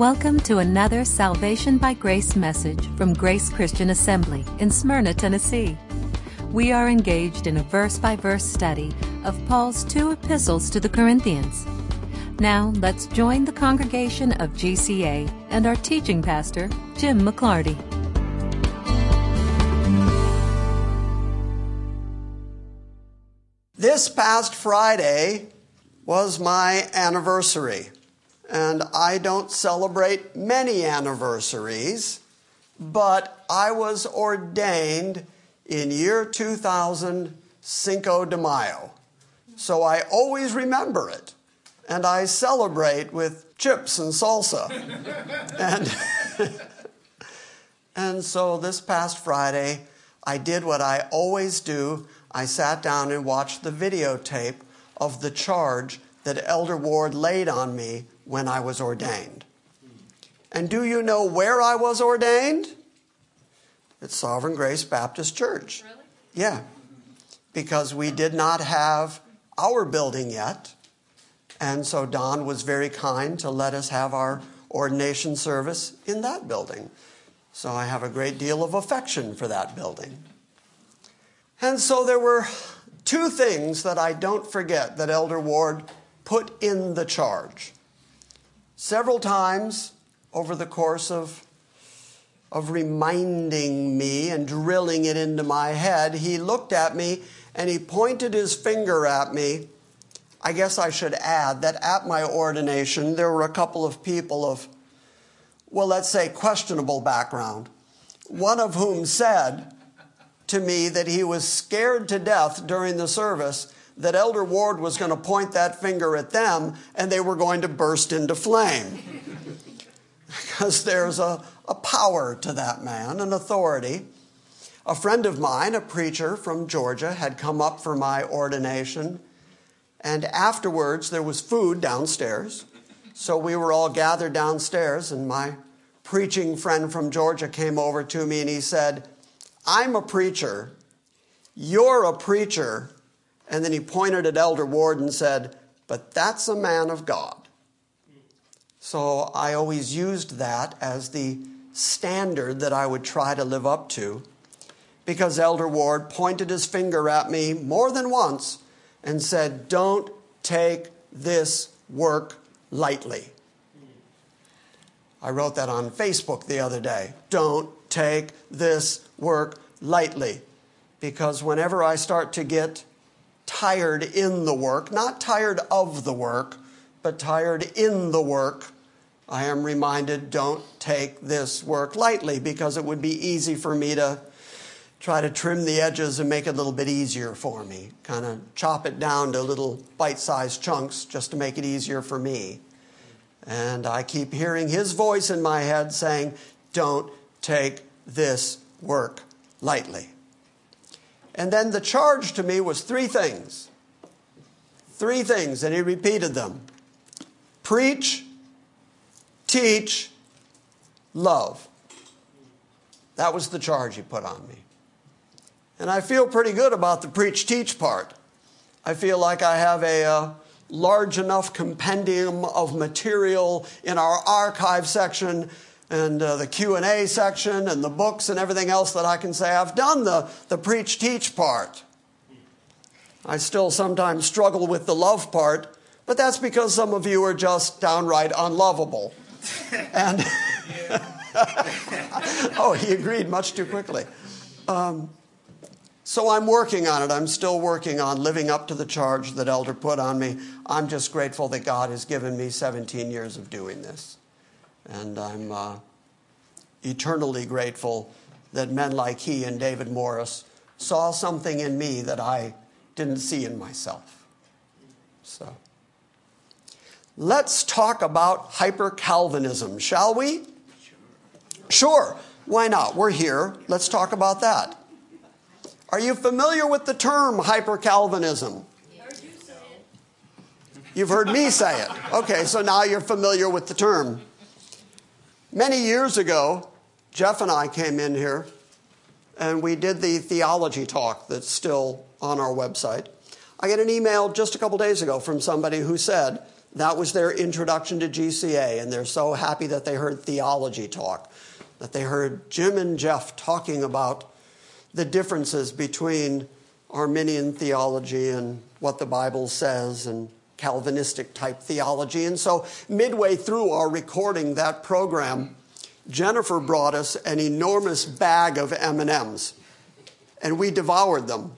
Welcome to another Salvation by Grace message from Grace Christian Assembly in Smyrna, Tennessee. We are engaged in a verse by verse study of Paul's two epistles to the Corinthians. Now, let's join the congregation of GCA and our teaching pastor, Jim McClarty. This past Friday was my anniversary, and I don't celebrate many anniversaries, but I was ordained in year 2000 Cinco de Mayo. So I always remember it, and I celebrate with chips and salsa. and, and so this past Friday, I did what I always do I sat down and watched the videotape of the charge that Elder Ward laid on me when I was ordained. And do you know where I was ordained? At Sovereign Grace Baptist Church. Really? Yeah. Because we did not have our building yet. And so Don was very kind to let us have our ordination service in that building. So I have a great deal of affection for that building. And so there were two things that I don't forget that Elder Ward put in the charge. Several times over the course of, of reminding me and drilling it into my head, he looked at me and he pointed his finger at me. I guess I should add that at my ordination, there were a couple of people of, well, let's say, questionable background. One of whom said, to me that he was scared to death during the service that Elder Ward was going to point that finger at them and they were going to burst into flame. because there's a, a power to that man, an authority. A friend of mine, a preacher from Georgia, had come up for my ordination, and afterwards there was food downstairs. So we were all gathered downstairs, and my preaching friend from Georgia came over to me and he said, I'm a preacher, you're a preacher. And then he pointed at Elder Ward and said, But that's a man of God. So I always used that as the standard that I would try to live up to because Elder Ward pointed his finger at me more than once and said, Don't take this work lightly. I wrote that on Facebook the other day. Don't take this work lightly because whenever I start to get tired in the work, not tired of the work, but tired in the work, I am reminded don't take this work lightly because it would be easy for me to try to trim the edges and make it a little bit easier for me. Kind of chop it down to little bite sized chunks just to make it easier for me. And I keep hearing his voice in my head saying, Don't take this work lightly. And then the charge to me was three things. Three things, and he repeated them preach, teach, love. That was the charge he put on me. And I feel pretty good about the preach teach part. I feel like I have a uh, large enough compendium of material in our archive section and uh, the q&a section and the books and everything else that i can say. I've done the, the preach teach part. I still sometimes struggle with the love part but that's because some of you are just downright unlovable. And oh he agreed much too quickly. Um, so i'm working on it. I'm still working on living up to the charge that elder put on me. I'm just grateful that god has given me 17 years of doing this. And I'm uh, eternally grateful that men like he and David Morris saw something in me that I didn't see in myself. So, let's talk about hyper Calvinism, shall we? Sure, why not? We're here. Let's talk about that. Are you familiar with the term hyper Calvinism? You've heard me say it. Okay, so now you're familiar with the term. Many years ago, Jeff and I came in here and we did the theology talk that's still on our website. I get an email just a couple days ago from somebody who said That was their introduction to GCA, and they're so happy that they heard theology talk, that they heard Jim and Jeff talking about the differences between Arminian theology and what the Bible says and Calvinistic type theology. And so, midway through our recording that program, Jennifer brought us an enormous bag of M&Ms, and we devoured them.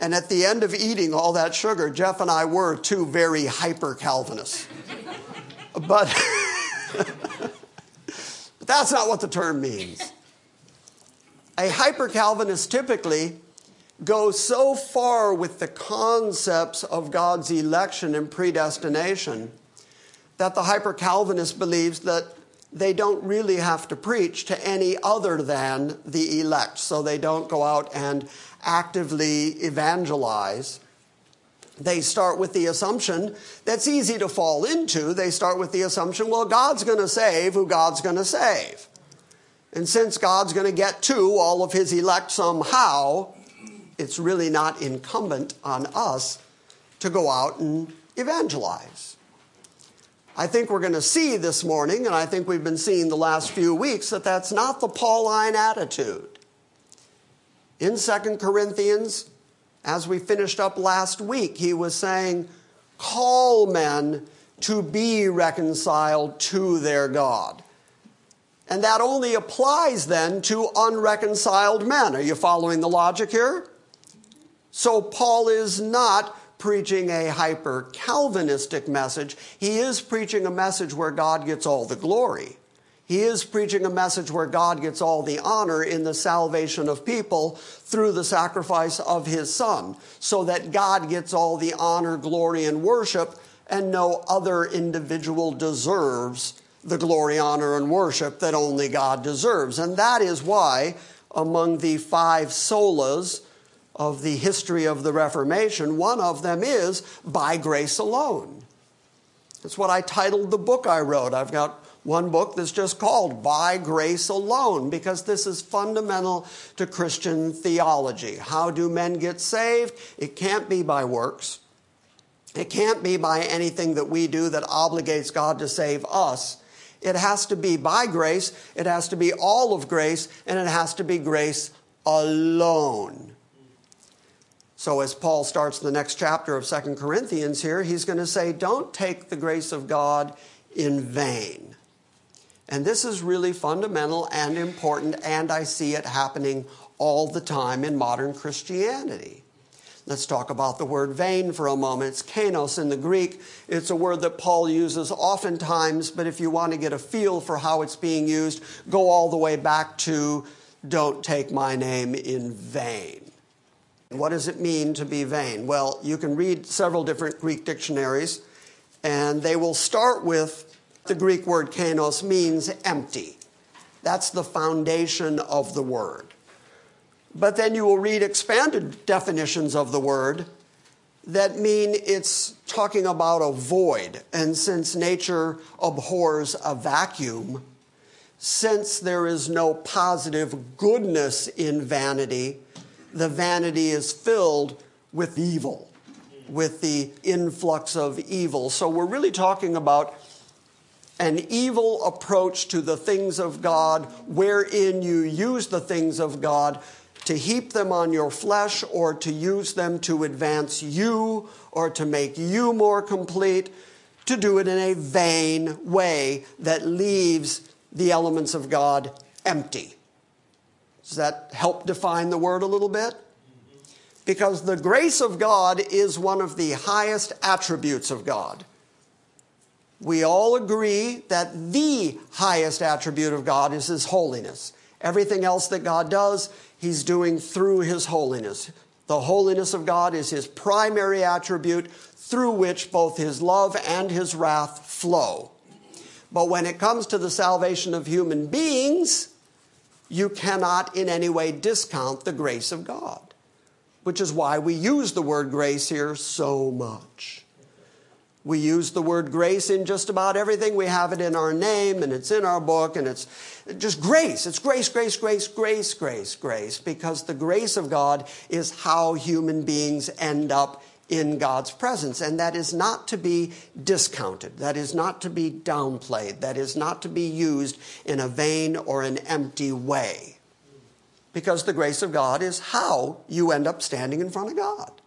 And at the end of eating all that sugar, Jeff and I were two very hyper Calvinists. but, but that's not what the term means. A hyper Calvinist typically goes so far with the concepts of God's election and predestination that the hyper Calvinist believes that they don't really have to preach to any other than the elect. So they don't go out and actively evangelize. They start with the assumption that's easy to fall into. They start with the assumption, well, God's going to save who God's going to save. And since God's going to get to all of his elect somehow, it's really not incumbent on us to go out and evangelize. I think we're going to see this morning, and I think we've been seeing the last few weeks, that that's not the Pauline attitude. In 2 Corinthians, as we finished up last week, he was saying, Call men to be reconciled to their God. And that only applies then to unreconciled men. Are you following the logic here? So Paul is not preaching a hyper Calvinistic message. He is preaching a message where God gets all the glory. He is preaching a message where God gets all the honor in the salvation of people through the sacrifice of his son, so that God gets all the honor, glory, and worship, and no other individual deserves the glory, honor, and worship that only God deserves. And that is why, among the five solas, of the history of the Reformation, one of them is by grace alone. That's what I titled the book I wrote. I've got one book that's just called By Grace Alone because this is fundamental to Christian theology. How do men get saved? It can't be by works. It can't be by anything that we do that obligates God to save us. It has to be by grace, it has to be all of grace, and it has to be grace alone. So, as Paul starts the next chapter of Second Corinthians here, he's going to say, Don't take the grace of God in vain. And this is really fundamental and important, and I see it happening all the time in modern Christianity. Let's talk about the word vain for a moment. It's kenos in the Greek. It's a word that Paul uses oftentimes, but if you want to get a feel for how it's being used, go all the way back to don't take my name in vain. What does it mean to be vain? Well, you can read several different Greek dictionaries, and they will start with the Greek word kenos means empty. That's the foundation of the word. But then you will read expanded definitions of the word that mean it's talking about a void. And since nature abhors a vacuum, since there is no positive goodness in vanity, the vanity is filled with evil, with the influx of evil. So we're really talking about an evil approach to the things of God, wherein you use the things of God to heap them on your flesh or to use them to advance you or to make you more complete, to do it in a vain way that leaves the elements of God empty. Does that help define the word a little bit? Because the grace of God is one of the highest attributes of God. We all agree that the highest attribute of God is His holiness. Everything else that God does, He's doing through His holiness. The holiness of God is His primary attribute through which both His love and His wrath flow. But when it comes to the salvation of human beings, you cannot in any way discount the grace of God, which is why we use the word grace here so much. We use the word grace in just about everything. We have it in our name and it's in our book and it's just grace. It's grace, grace, grace, grace, grace, grace, because the grace of God is how human beings end up in God's presence. And that is not to be discounted. That is not to be downplayed. That is not to be used in a vain or an empty way. Because the grace of God is how you end up standing in front of God.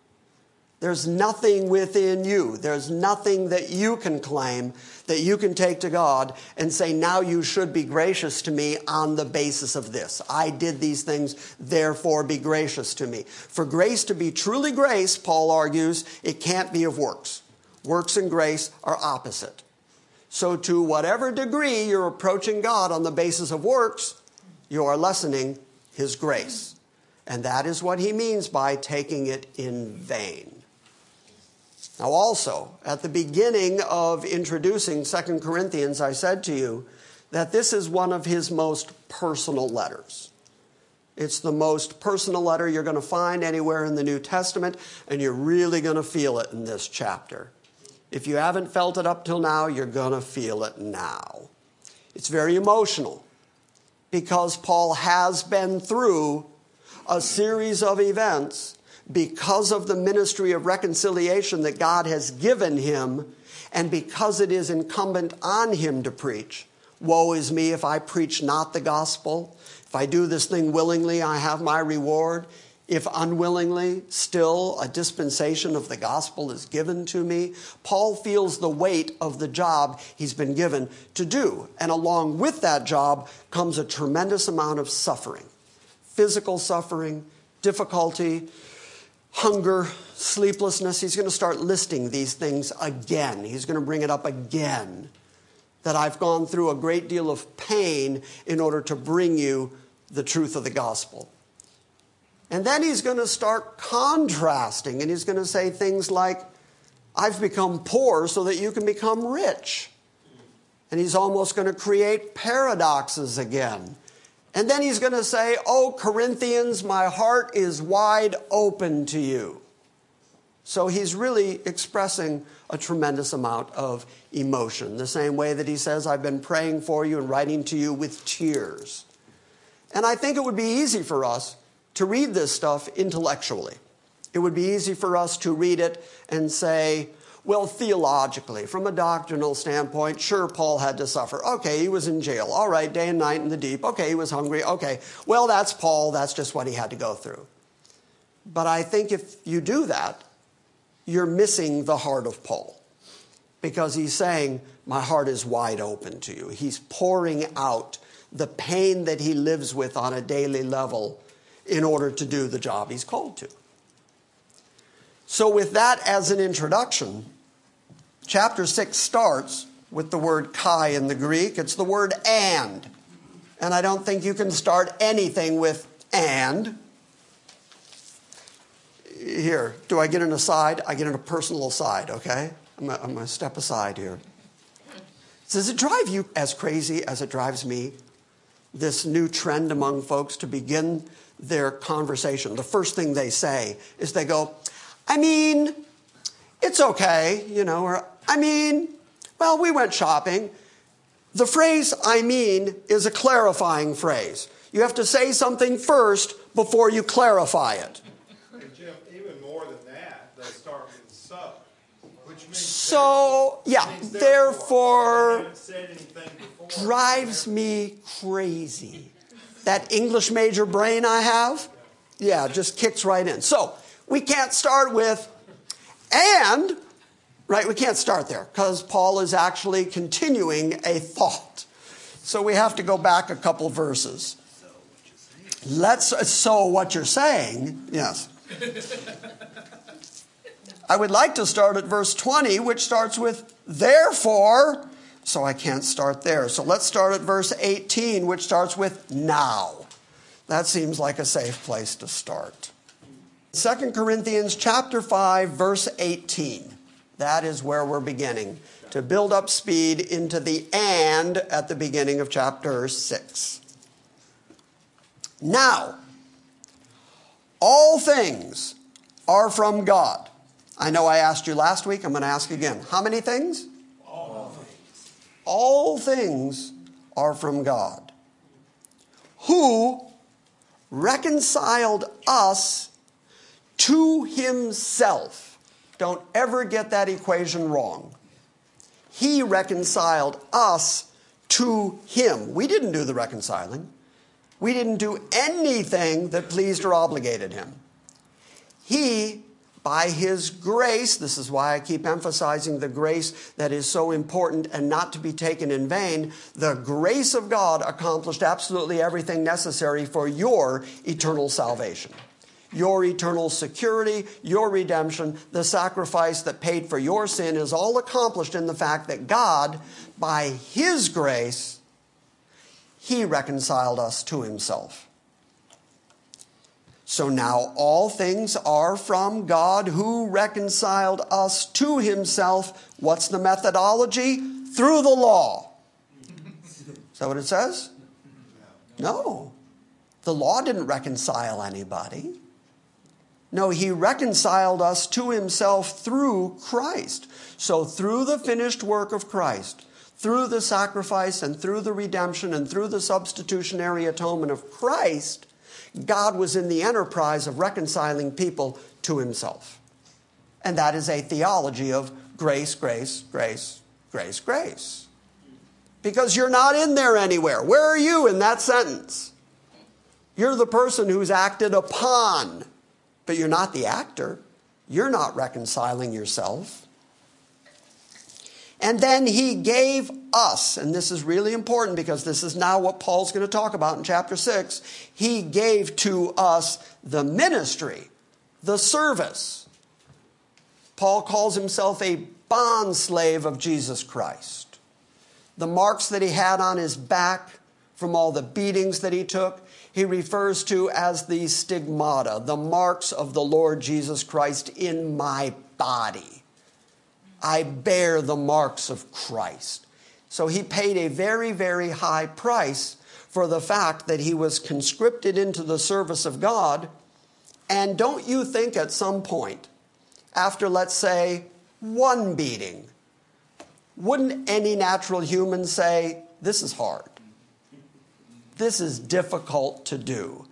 There's nothing within you. There's nothing that you can claim that you can take to God and say, now you should be gracious to me on the basis of this. I did these things, therefore be gracious to me. For grace to be truly grace, Paul argues, it can't be of works. Works and grace are opposite. So, to whatever degree you're approaching God on the basis of works, you are lessening his grace. And that is what he means by taking it in vain. Now, also, at the beginning of introducing Second Corinthians, I said to you that this is one of his most personal letters. It's the most personal letter you're going to find anywhere in the New Testament, and you're really going to feel it in this chapter. If you haven't felt it up till now, you're going to feel it now. It's very emotional because Paul has been through a series of events because of the ministry of reconciliation that God has given him, and because it is incumbent on him to preach. Woe is me if I preach not the gospel. If I do this thing willingly, I have my reward. If unwillingly, still a dispensation of the gospel is given to me. Paul feels the weight of the job he's been given to do. And along with that job comes a tremendous amount of suffering physical suffering, difficulty, hunger, sleeplessness. He's going to start listing these things again. He's going to bring it up again. That I've gone through a great deal of pain in order to bring you the truth of the gospel. And then he's going to start contrasting, and he's going to say things like, I've become poor so that you can become rich. And he's almost going to create paradoxes again. And then he's going to say, Oh, Corinthians, my heart is wide open to you. So he's really expressing a tremendous amount of emotion, the same way that he says, I've been praying for you and writing to you with tears. And I think it would be easy for us to read this stuff intellectually. It would be easy for us to read it and say, well, theologically, from a doctrinal standpoint, sure, Paul had to suffer. Okay, he was in jail. All right, day and night in the deep. Okay, he was hungry. Okay, well, that's Paul. That's just what he had to go through. But I think if you do that, you're missing the heart of Paul because he's saying, My heart is wide open to you. He's pouring out the pain that he lives with on a daily level in order to do the job he's called to. So, with that as an introduction, Chapter 6 starts with the word kai in the Greek. It's the word and. And I don't think you can start anything with and. Here, do I get an aside? I get in a personal aside, okay? I'm going to step aside here. Does it drive you as crazy as it drives me? This new trend among folks to begin their conversation. The first thing they say is they go, I mean, it's okay, you know, or I mean, well, we went shopping. The phrase I mean is a clarifying phrase. You have to say something first before you clarify it. Jim, even more than that, they start with so, which means so, yeah, therefore, therefore drives me crazy. That English major brain I have, yeah, just kicks right in. So, we can't start with and right? We can't start there because Paul is actually continuing a thought. So we have to go back a couple verses. Let's so what you're saying, yes. I would like to start at verse 20, which starts with therefore, so I can't start there. So let's start at verse 18, which starts with now. That seems like a safe place to start. 2 Corinthians chapter 5 verse 18. That is where we're beginning to build up speed into the and at the beginning of chapter 6. Now, all things are from God. I know I asked you last week, I'm going to ask again. How many things? All things. All things are from God, who reconciled us to himself Don't ever get that equation wrong. He reconciled us to Him. We didn't do the reconciling. We didn't do anything that pleased or obligated Him. He, by His grace, this is why I keep emphasizing the grace that is so important and not to be taken in vain, the grace of God accomplished absolutely everything necessary for your eternal salvation your eternal security, your redemption, the sacrifice that paid for your sin is all accomplished in the fact that God, by His grace, He reconciled us to Himself. So now all things are from God who reconciled us to Himself. What's the methodology? Through the law. Is that what it says? No. The law didn't reconcile anybody. No, he reconciled us to himself through Christ. So, through the finished work of Christ, through the sacrifice and through the redemption and through the substitutionary atonement of Christ, God was in the enterprise of reconciling people to himself. And that is a theology of grace, grace, grace, grace, grace. Because you're not in there anywhere. Where are you in that sentence? You're the person who's acted upon but you're not the actor. You're not reconciling yourself. And then he gave us, and this is really important because this is now what Paul's going to talk about in chapter 6. He gave to us the ministry, the service. Paul calls himself a bond slave of Jesus Christ. The marks that he had on his back from all the beatings that he took, he refers to as the stigmata, the marks of the Lord Jesus Christ in my body. I bear the marks of Christ. So he paid a very, very high price for the fact that he was conscripted into the service of God. And don't you think at some point, after let's say one beating, wouldn't any natural human say, This is hard? This is difficult to do.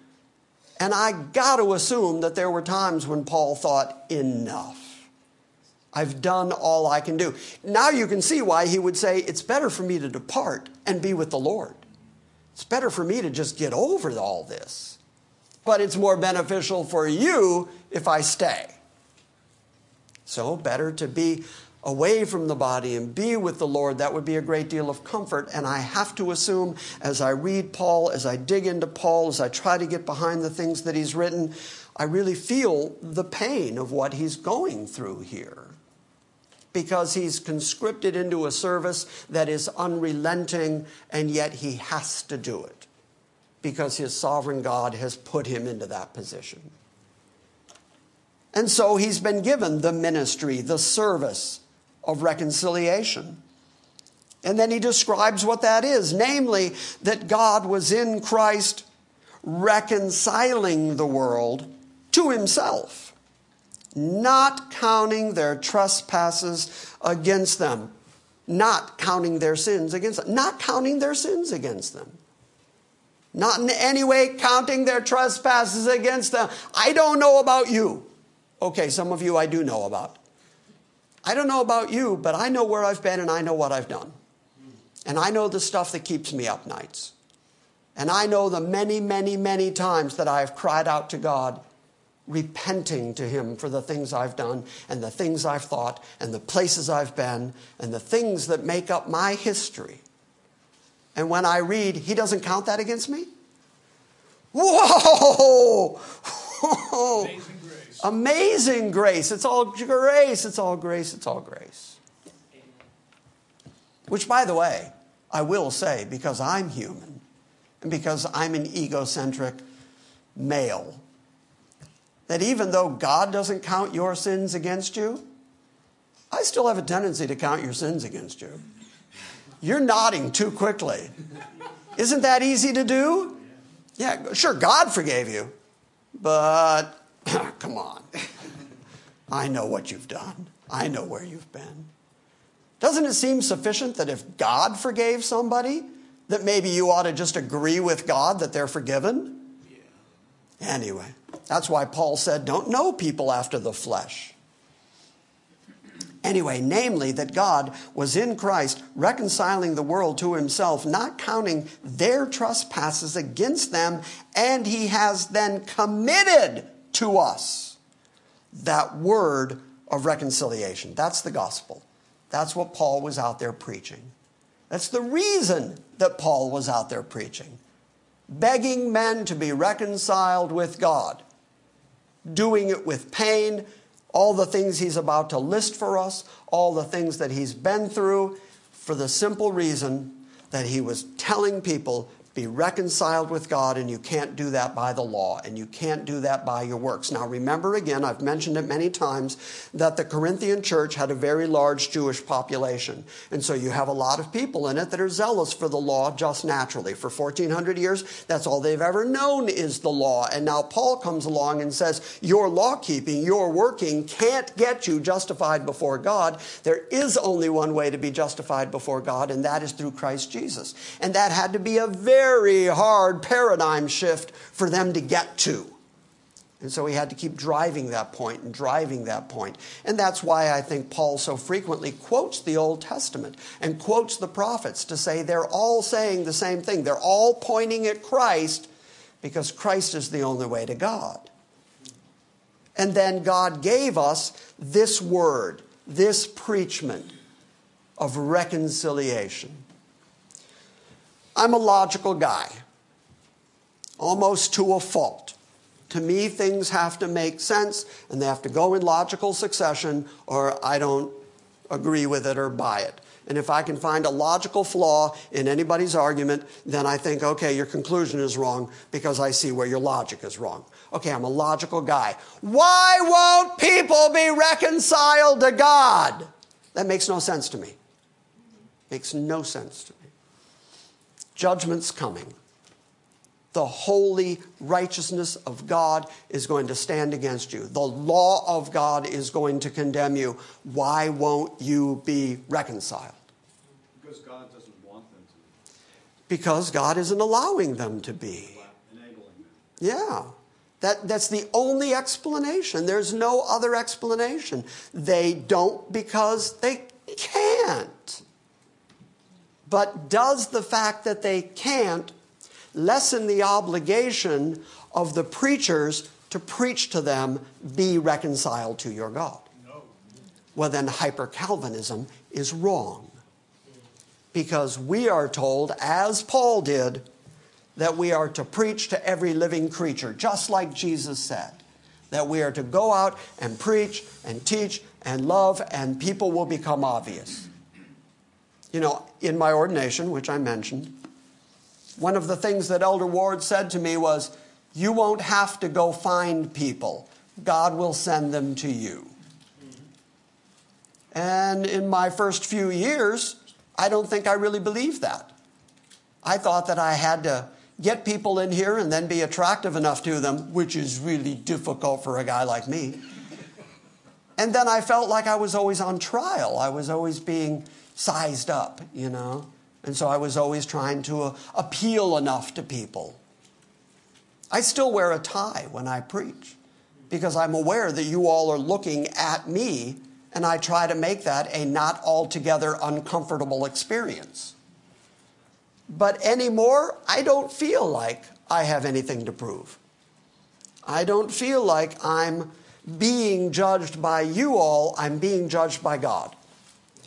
And I got to assume that there were times when Paul thought, enough. I've done all I can do. Now you can see why he would say, it's better for me to depart and be with the Lord. It's better for me to just get over all this. But it's more beneficial for you if I stay. So, better to be away from the body and be with the Lord, that would be a great deal of comfort. And I have to assume, as I read Paul, as I dig into Paul, as I try to get behind the things that he's written, I really feel the pain of what he's going through here. Because he's conscripted into a service that is unrelenting, and yet he has to do it. Because his sovereign God has put him into that position. And so he's been given the ministry, the service, of reconciliation. And then he describes what that is namely, that God was in Christ reconciling the world to himself, not counting their trespasses against them, not counting their sins against them, not counting their sins against them. Not in any way counting their trespasses against them. I don't know about you. Okay, some of you I do know about. I don't know about you, but I know where I've been and I know what I've done. And I know the stuff that keeps me up nights. And I know the many, many, many times that I've cried out to God, repenting to Him for the things I've done and the things I've thought and the places I've been and the things that make up my history. And when I read, He doesn't count that against me? Whoa! Whoa! Amazing grace. It's all grace. It's all grace. It's all grace. Which, by the way, I will say, because I'm human and because I'm an egocentric male, that even though God doesn't count your sins against you, I still have a tendency to count your sins against you. You're nodding too quickly. Isn't that easy to do? Yeah, sure, God forgave you, but Come on. I know what you've done. I know where you've been. Doesn't it seem sufficient that if God forgave somebody, that maybe you ought to just agree with God that they're forgiven? Yeah. Anyway, that's why Paul said, don't know people after the flesh. Anyway, namely, that God was in Christ reconciling the world to himself, not counting their trespasses against them, and he has then committed to us that word of reconciliation. That's the gospel. That's what Paul was out there preaching. That's the reason that Paul was out there preaching. Begging men to be reconciled with God, doing it with pain, all the things he's about to list for us, all the things that he's been through, for the simple reason that he was telling people be reconciled with God, and you can't do that by the law, and you can't do that by your works. Now, remember again, I've mentioned it many times, that the Corinthian church had a very large Jewish population. And so you have a lot of people in it that are zealous for the law just naturally. For 1400 years, that's all they've ever known is the law. And now Paul comes along and says, Your law keeping, your working can't get you justified before God. There is only one way to be justified before God, and that is through Christ Jesus. And that had to be a very very hard paradigm shift for them to get to. And so he had to keep driving that point and driving that point. And that's why I think Paul so frequently quotes the Old Testament and quotes the prophets to say they're all saying the same thing. They're all pointing at Christ because Christ is the only way to God. And then God gave us this word, this preachment of reconciliation. I'm a logical guy, almost to a fault. To me, things have to make sense and they have to go in logical succession, or I don't agree with it or buy it. And if I can find a logical flaw in anybody's argument, then I think, okay, your conclusion is wrong because I see where your logic is wrong. Okay, I'm a logical guy. Why won't people be reconciled to God? That makes no sense to me. Makes no sense to me. Judgment's coming. The holy righteousness of God is going to stand against you. The law of God is going to condemn you. Why won't you be reconciled? Because God doesn't want them to. Because God isn't allowing them to be. Enabling them. Yeah. That, that's the only explanation. There's no other explanation. They don't because they can't. But does the fact that they can't lessen the obligation of the preachers to preach to them, be reconciled to your God? No. Well, then hyper Calvinism is wrong. Because we are told, as Paul did, that we are to preach to every living creature, just like Jesus said. That we are to go out and preach and teach and love, and people will become obvious. You know, in my ordination, which I mentioned, one of the things that Elder Ward said to me was, You won't have to go find people, God will send them to you. And in my first few years, I don't think I really believed that. I thought that I had to get people in here and then be attractive enough to them, which is really difficult for a guy like me. And then I felt like I was always on trial. I was always being sized up, you know. And so I was always trying to uh, appeal enough to people. I still wear a tie when I preach because I'm aware that you all are looking at me, and I try to make that a not altogether uncomfortable experience. But anymore, I don't feel like I have anything to prove. I don't feel like I'm being judged by you all, I'm being judged by God.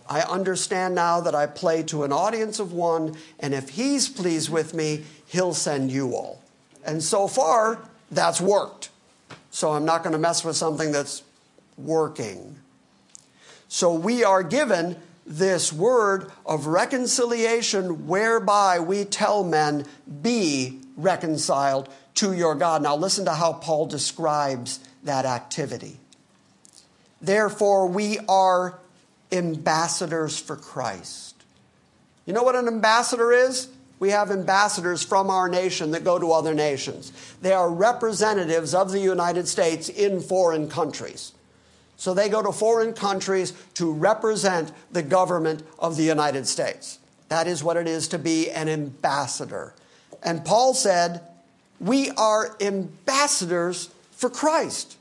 I understand now that I play to an audience of one, and if he's pleased with me, he'll send you all. And so far, that's worked. So I'm not going to mess with something that's working. So we are given this word of reconciliation whereby we tell men, be reconciled to your God. Now listen to how Paul describes that activity. Therefore, we are ambassadors for Christ. You know what an ambassador is? We have ambassadors from our nation that go to other nations. They are representatives of the United States in foreign countries. So they go to foreign countries to represent the government of the United States. That is what it is to be an ambassador. And Paul said, We are ambassadors for Christ.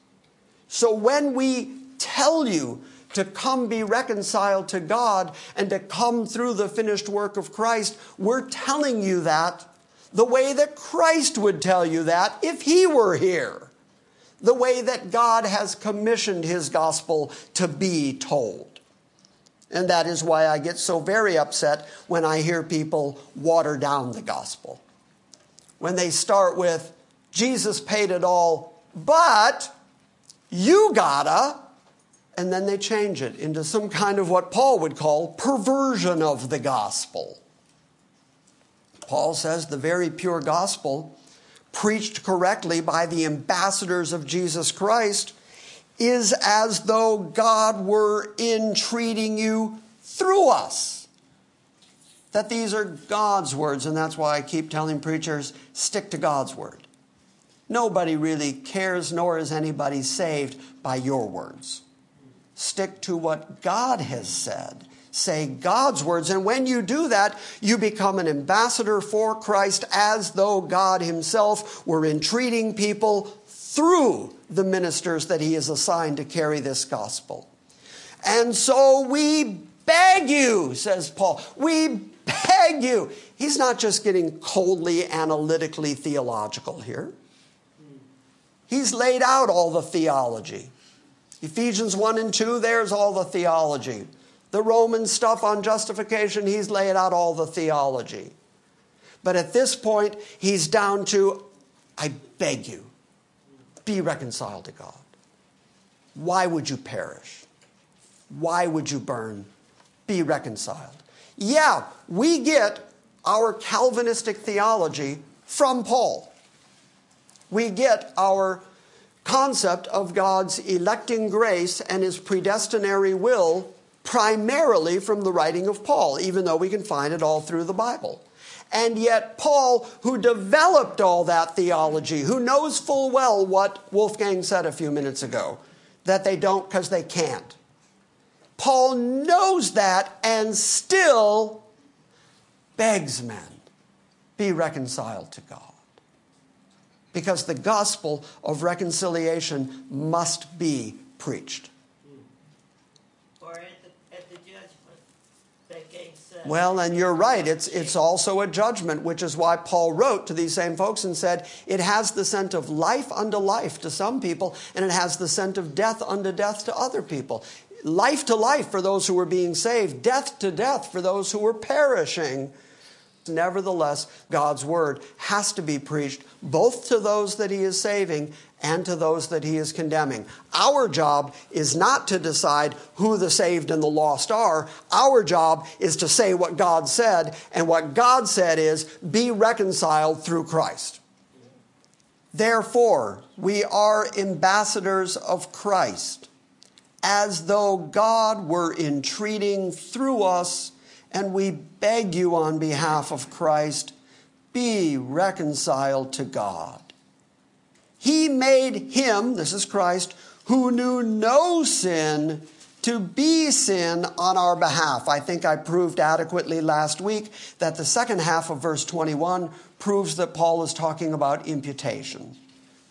So when we tell you to come be reconciled to God and to come through the finished work of Christ, we're telling you that the way that Christ would tell you that if he were here, the way that God has commissioned his gospel to be told. And that is why I get so very upset when I hear people water down the gospel. When they start with, Jesus paid it all, but you gotta, and then they change it into some kind of what Paul would call perversion of the gospel. Paul says the very pure gospel, preached correctly by the ambassadors of Jesus Christ, is as though God were entreating you through us. That these are God's words, and that's why I keep telling preachers stick to God's word. Nobody really cares, nor is anybody saved by your words. Stick to what God has said. Say God's words. And when you do that, you become an ambassador for Christ as though God Himself were entreating people through the ministers that He has assigned to carry this gospel. And so we beg you, says Paul. We beg you. He's not just getting coldly, analytically theological here. He's laid out all the theology. Ephesians 1 and 2, there's all the theology. The Roman stuff on justification, he's laid out all the theology. But at this point, he's down to I beg you, be reconciled to God. Why would you perish? Why would you burn? Be reconciled. Yeah, we get our Calvinistic theology from Paul we get our concept of God's electing grace and his predestinary will primarily from the writing of Paul, even though we can find it all through the Bible. And yet, Paul, who developed all that theology, who knows full well what Wolfgang said a few minutes ago, that they don't because they can't. Paul knows that and still begs men be reconciled to God because the gospel of reconciliation must be preached. Or at the, at the judgment that. Uh, Well, and you're right. It's, it's also a judgment, which is why Paul wrote to these same folks and said, It has the scent of life unto life to some people, and it has the scent of death unto death to other people. Life to life for those who were being saved, death to death for those who were perishing. Nevertheless, God's word has to be preached both to those that he is saving and to those that he is condemning. Our job is not to decide who the saved and the lost are. Our job is to say what God said, and what God said is be reconciled through Christ. Therefore, we are ambassadors of Christ, as though God were entreating through us and we beg you on behalf of Christ, be reconciled to God. He made him, this is Christ, who knew no sin, to be sin on our behalf. I think I proved adequately last week that the second half of verse 21 proves that Paul is talking about imputation.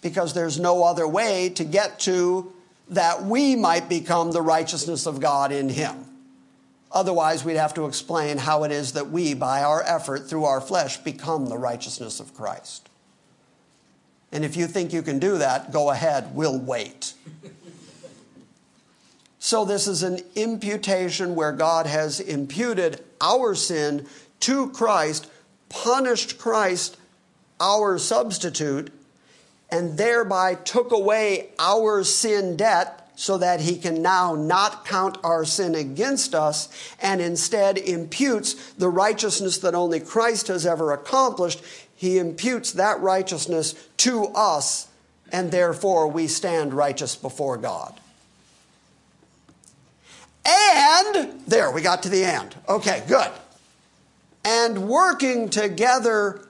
Because there's no other way to get to that we might become the righteousness of God in him. Otherwise, we'd have to explain how it is that we, by our effort through our flesh, become the righteousness of Christ. And if you think you can do that, go ahead, we'll wait. so, this is an imputation where God has imputed our sin to Christ, punished Christ, our substitute, and thereby took away our sin debt so that he can now not count our sin against us and instead imputes the righteousness that only Christ has ever accomplished. He imputes that righteousness to us, and therefore we stand righteous before God. And, there, we got to the end. Okay, good. And working together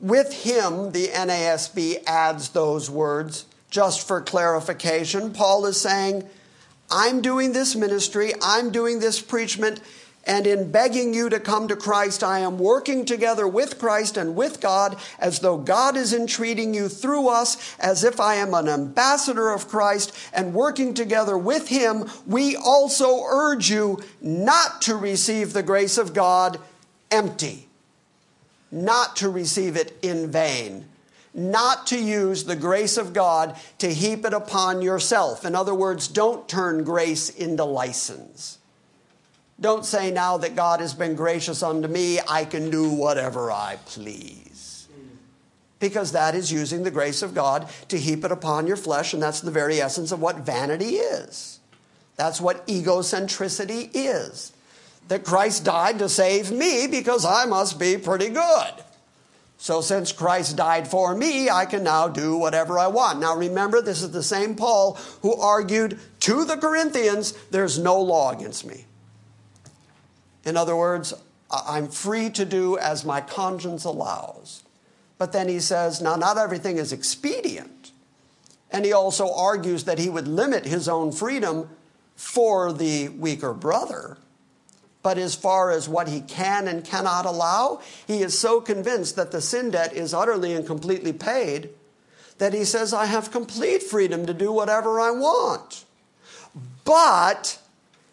with him, the NASB adds those words just for clarification. Paul is saying, I'm doing this ministry, I'm doing this preachment, And in begging you to come to Christ, I am working together with Christ and with God as though God is entreating you through us, as if I am an ambassador of Christ, and working together with Him, we also urge you not to receive the grace of God empty, not to receive it in vain not to use the grace of God to heap it upon yourself. In other words, don't turn grace into license. Don't say now that God has been gracious unto me, I can do whatever I please. Because that is using the grace of God to heap it upon your flesh, and that's the very essence of what vanity is. That's what egocentricity is. That Christ died to save me because I must be pretty good. So, since Christ died for me, I can now do whatever I want. Now, remember, this is the same Paul who argued to the Corinthians, there's no law against me. In other words, I'm free to do as my conscience allows. But then he says, now, not everything is expedient. And he also argues that he would limit his own freedom for the weaker brother. But as far as what he can and cannot allow, he is so convinced that the sin debt is utterly and completely paid that he says, I have complete freedom to do whatever I want. But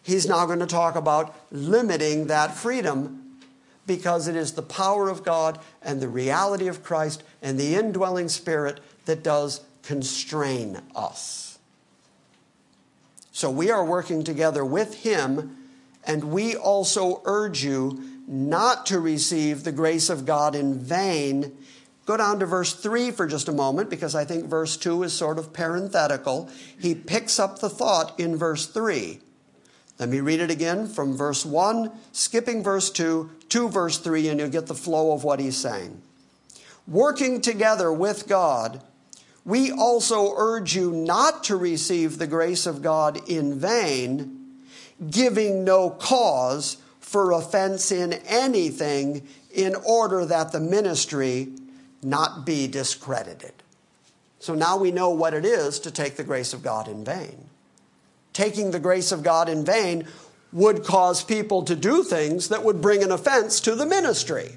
he's now going to talk about limiting that freedom because it is the power of God and the reality of Christ and the indwelling spirit that does constrain us. So we are working together with him and we also urge you not to receive the grace of God in vain. Go down to verse 3 for just a moment because I think verse 2 is sort of parenthetical. He picks up the thought in verse 3. Let me read it again from verse 1, skipping verse 2 to verse 3, and you'll get the flow of what he's saying. Working together with God, we also urge you not to receive the grace of God in vain giving no cause for offense in anything in order that the ministry not be discredited. So now we know what it is to take the grace of God in vain. Taking the grace of God in vain would cause people to do things that would bring an offense to the ministry.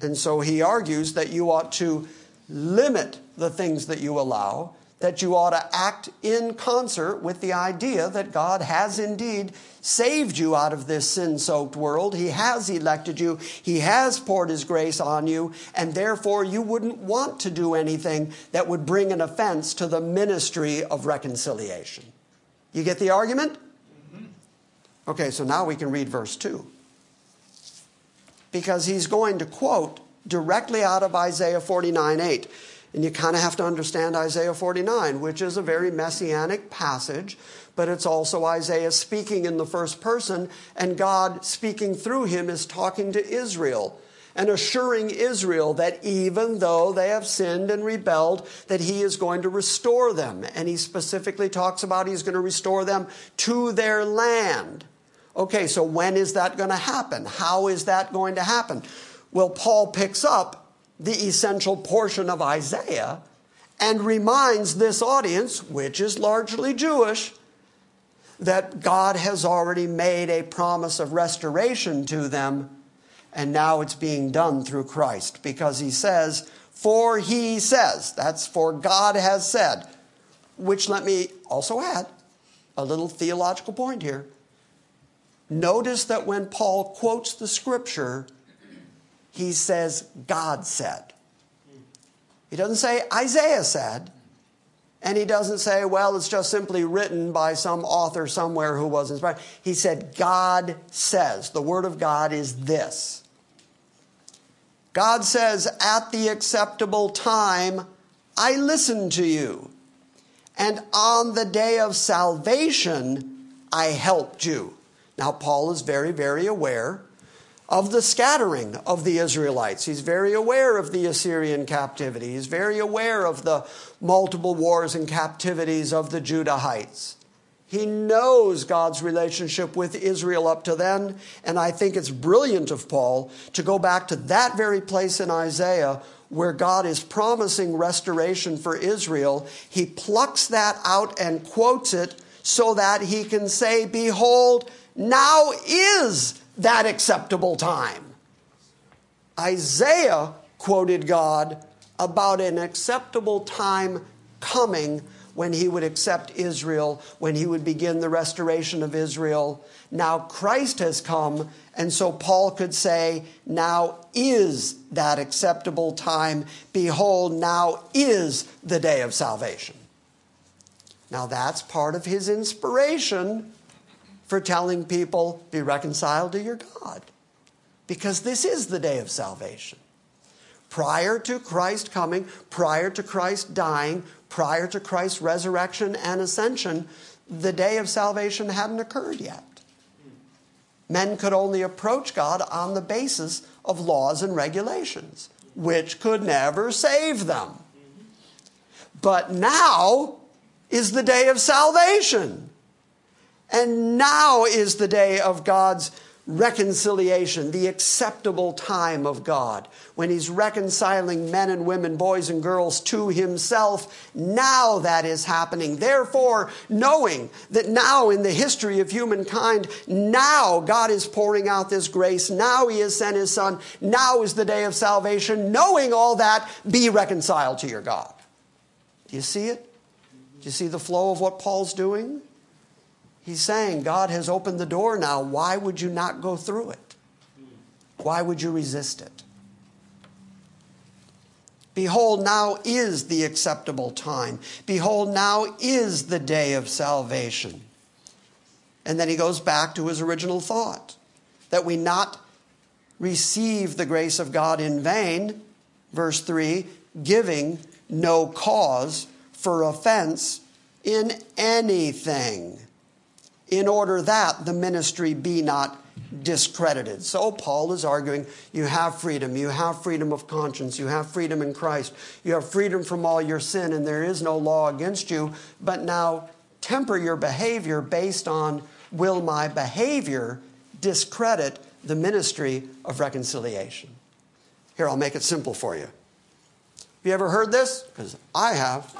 And so he argues that you ought to limit the things that you allow that you ought to act in concert with the idea that God has indeed saved you out of this sin soaked world. He has elected you, He has poured His grace on you, and therefore you wouldn't want to do anything that would bring an offense to the ministry of reconciliation. You get the argument? Mm-hmm. Okay, so now we can read verse 2. Because he's going to quote directly out of Isaiah 49 8. And you kind of have to understand Isaiah 49, which is a very messianic passage, but it's also Isaiah speaking in the first person, and God speaking through him is talking to Israel and assuring Israel that even though they have sinned and rebelled, that he is going to restore them. And he specifically talks about he's going to restore them to their land. Okay, so when is that going to happen? How is that going to happen? Well, Paul picks up the essential portion of Isaiah and reminds this audience, which is largely Jewish, that God has already made a promise of restoration to them, and now it's being done through Christ because he says, For he says, that's for God has said, which let me also add a little theological point here. Notice that when Paul quotes the scripture, he says, God said. He doesn't say, Isaiah said. And he doesn't say, well, it's just simply written by some author somewhere who was inspired. He said, God says. The word of God is this. God says, at the acceptable time, I listened to you. And on the day of salvation, I helped you. Now, Paul is very, very aware of the scattering of the Israelites. He's very aware of the Assyrian captivity. He's very aware of the multiple wars and captivities of the Judahites. He knows God's relationship with Israel up to then, and I think it's brilliant of Paul to go back to that very place in Isaiah where God is promising restoration for Israel. He plucks that out and quotes it so that he can say, Behold, now is that acceptable time. Isaiah quoted God about an acceptable time coming when he would accept Israel, when he would begin the restoration of Israel. Now Christ has come, and so Paul could say, Now is that acceptable time. Behold, now is the day of salvation. Now that's part of his inspiration for telling people, Be reconciled to your God. Because this is the day of salvation. Prior to Christ coming, prior to Christ dying, prior to Christ's resurrection and ascension, the day of salvation hadn't occurred yet. Men could only approach God on the basis of laws and regulations, which could never save them. But now is the day of salvation. And now is the day of God's reconciliation, the acceptable time of God, when He's reconciling men and women, boys and girls to Himself. Now that is happening. Therefore, knowing that now in the history of humankind, now God is pouring out this grace, now He has sent His Son, now is the day of salvation. Knowing all that, be reconciled to your God. Do you see it? Do you see the flow of what Paul's doing? He's saying, God has opened the door now. Why would you not go through it? Why would you resist it? Behold, now is the acceptable time. Behold, now is the day of salvation. And then he goes back to his original thought that we not receive the grace of God in vain. Verse 3 giving no cause for offense in anything in order that the ministry be not discredited. So Paul is arguing you have freedom, you have freedom of conscience, you have freedom in Christ, you have freedom from all your sin, and there is no law against you. But now temper your behavior based on will my behavior discredit the ministry of reconciliation? Here, I'll make it simple for you. Have you ever heard this? Because I have.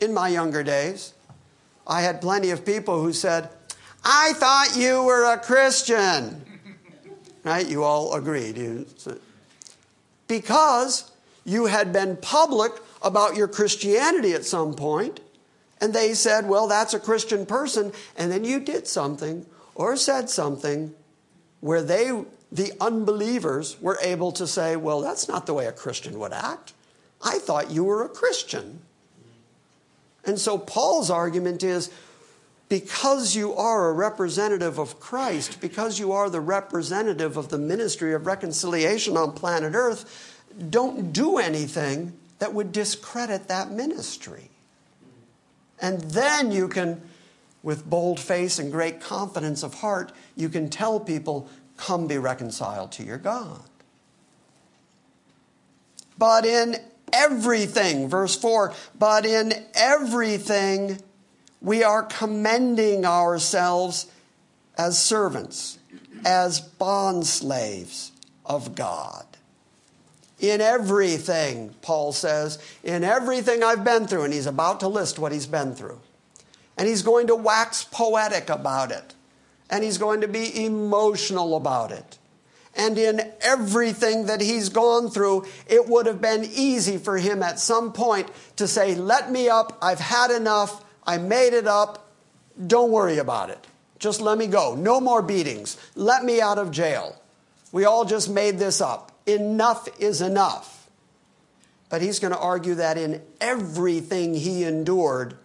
In my younger days, I had plenty of people who said, I thought you were a Christian. Right? You all agreed. Because you had been public about your Christianity at some point, and they said, well, that's a Christian person, and then you did something or said something where they, the unbelievers, were able to say, well, that's not the way a Christian would act. I thought you were a Christian. And so Paul's argument is because you are a representative of Christ, because you are the representative of the ministry of reconciliation on planet Earth, don't do anything that would discredit that ministry. And then you can, with bold face and great confidence of heart, you can tell people, come be reconciled to your God. But in everything, verse 4, but in everything, we are commending ourselves as servants, as bond slaves of God. In everything, Paul says, in everything I've been through, and he's about to list what he's been through. And he's going to wax poetic about it. And he's going to be emotional about it. And in everything that he's gone through, it would have been easy for him at some point to say, Let me up, I've had enough, I made it up. Don't worry about it. Just let me go. No more beatings. Let me out of jail. We all just made this up. Enough is enough. But he's going to argue that in everything he endured,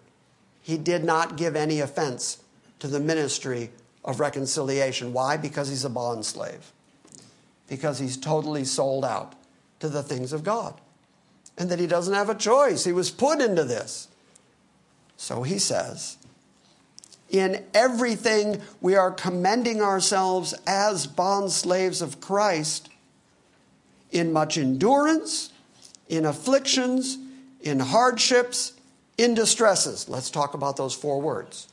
he did not give any offense to the ministry of reconciliation. Why? Because he's a bond slave. Because he's totally sold out to the things of God. And that he doesn't have a choice. He was put into this. So he says, in everything we are commending ourselves as bond slaves of Christ in much endurance, in afflictions, in hardships, in distresses. Let's talk about those four words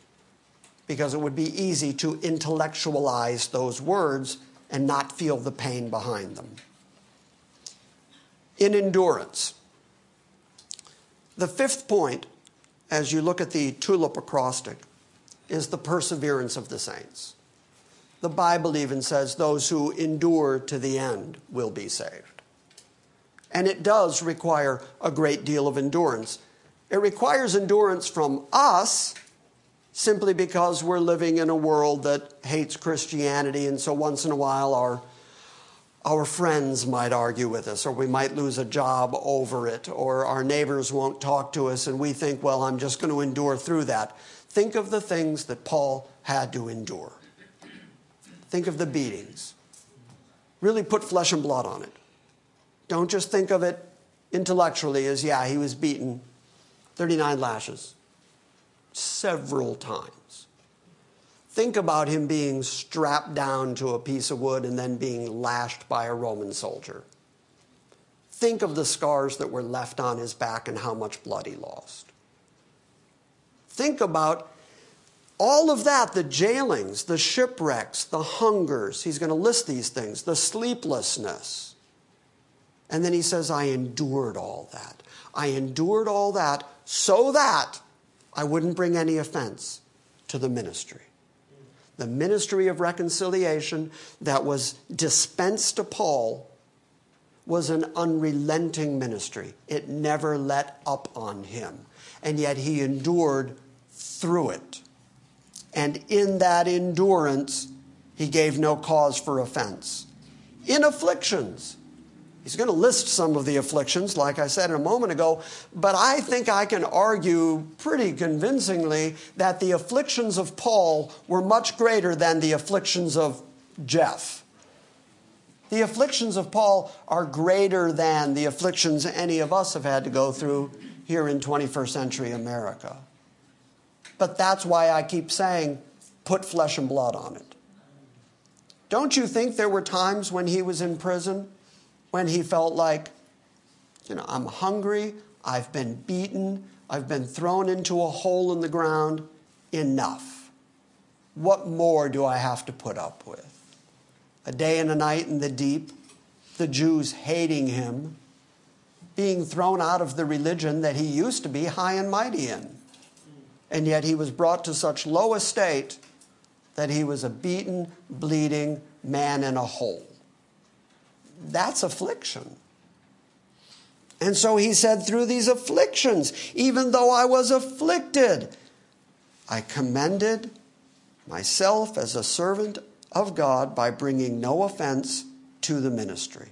because it would be easy to intellectualize those words and not feel the pain behind them. In endurance. The fifth point as you look at the tulip acrostic is the perseverance of the saints. The Bible even says those who endure to the end will be saved. And it does require a great deal of endurance. It requires endurance from us simply because we're living in a world that hates Christianity, and so once in a while our, our friends might argue with us, or we might lose a job over it, or our neighbors won't talk to us, and we think, well, I'm just going to endure through that. Think of the things that Paul had to endure. Think of the beatings. Really put flesh and blood on it. Don't just think of it intellectually as, yeah, he was beaten 39 lashes several times. Think about him being strapped down to a piece of wood and then being lashed by a Roman soldier. Think of the scars that were left on his back and how much blood he lost. Think about all of that the jailings, the shipwrecks, the hungers. He's going to list these things, the sleeplessness. And then he says, I endured all that. I endured all that so that I wouldn't bring any offense to the ministry. The ministry of reconciliation that was dispensed to Paul was an unrelenting ministry. It never let up on him. And yet he endured through it. And in that endurance, he gave no cause for offense. In afflictions, He's going to list some of the afflictions, like I said a moment ago, but I think I can argue pretty convincingly that the afflictions of Paul were much greater than the afflictions of Jeff. The afflictions of Paul are greater than the afflictions any of us have had to go through here in 21st century America. But that's why I keep saying, put flesh and blood on it. Don't you think there were times when he was in prison when he felt like, you know, I'm hungry, I've been beaten, I've been thrown into a hole in the ground, enough. What more do I have to put up with? A day and a night in the deep, the Jews hating him, being thrown out of the religion that he used to be high and mighty in. And yet he was brought to such low estate that he was a beaten, bleeding man in a hole that's affliction. And so he said, through these afflictions, even though I was afflicted, I commended myself as a servant of God by bringing no offense to the ministry.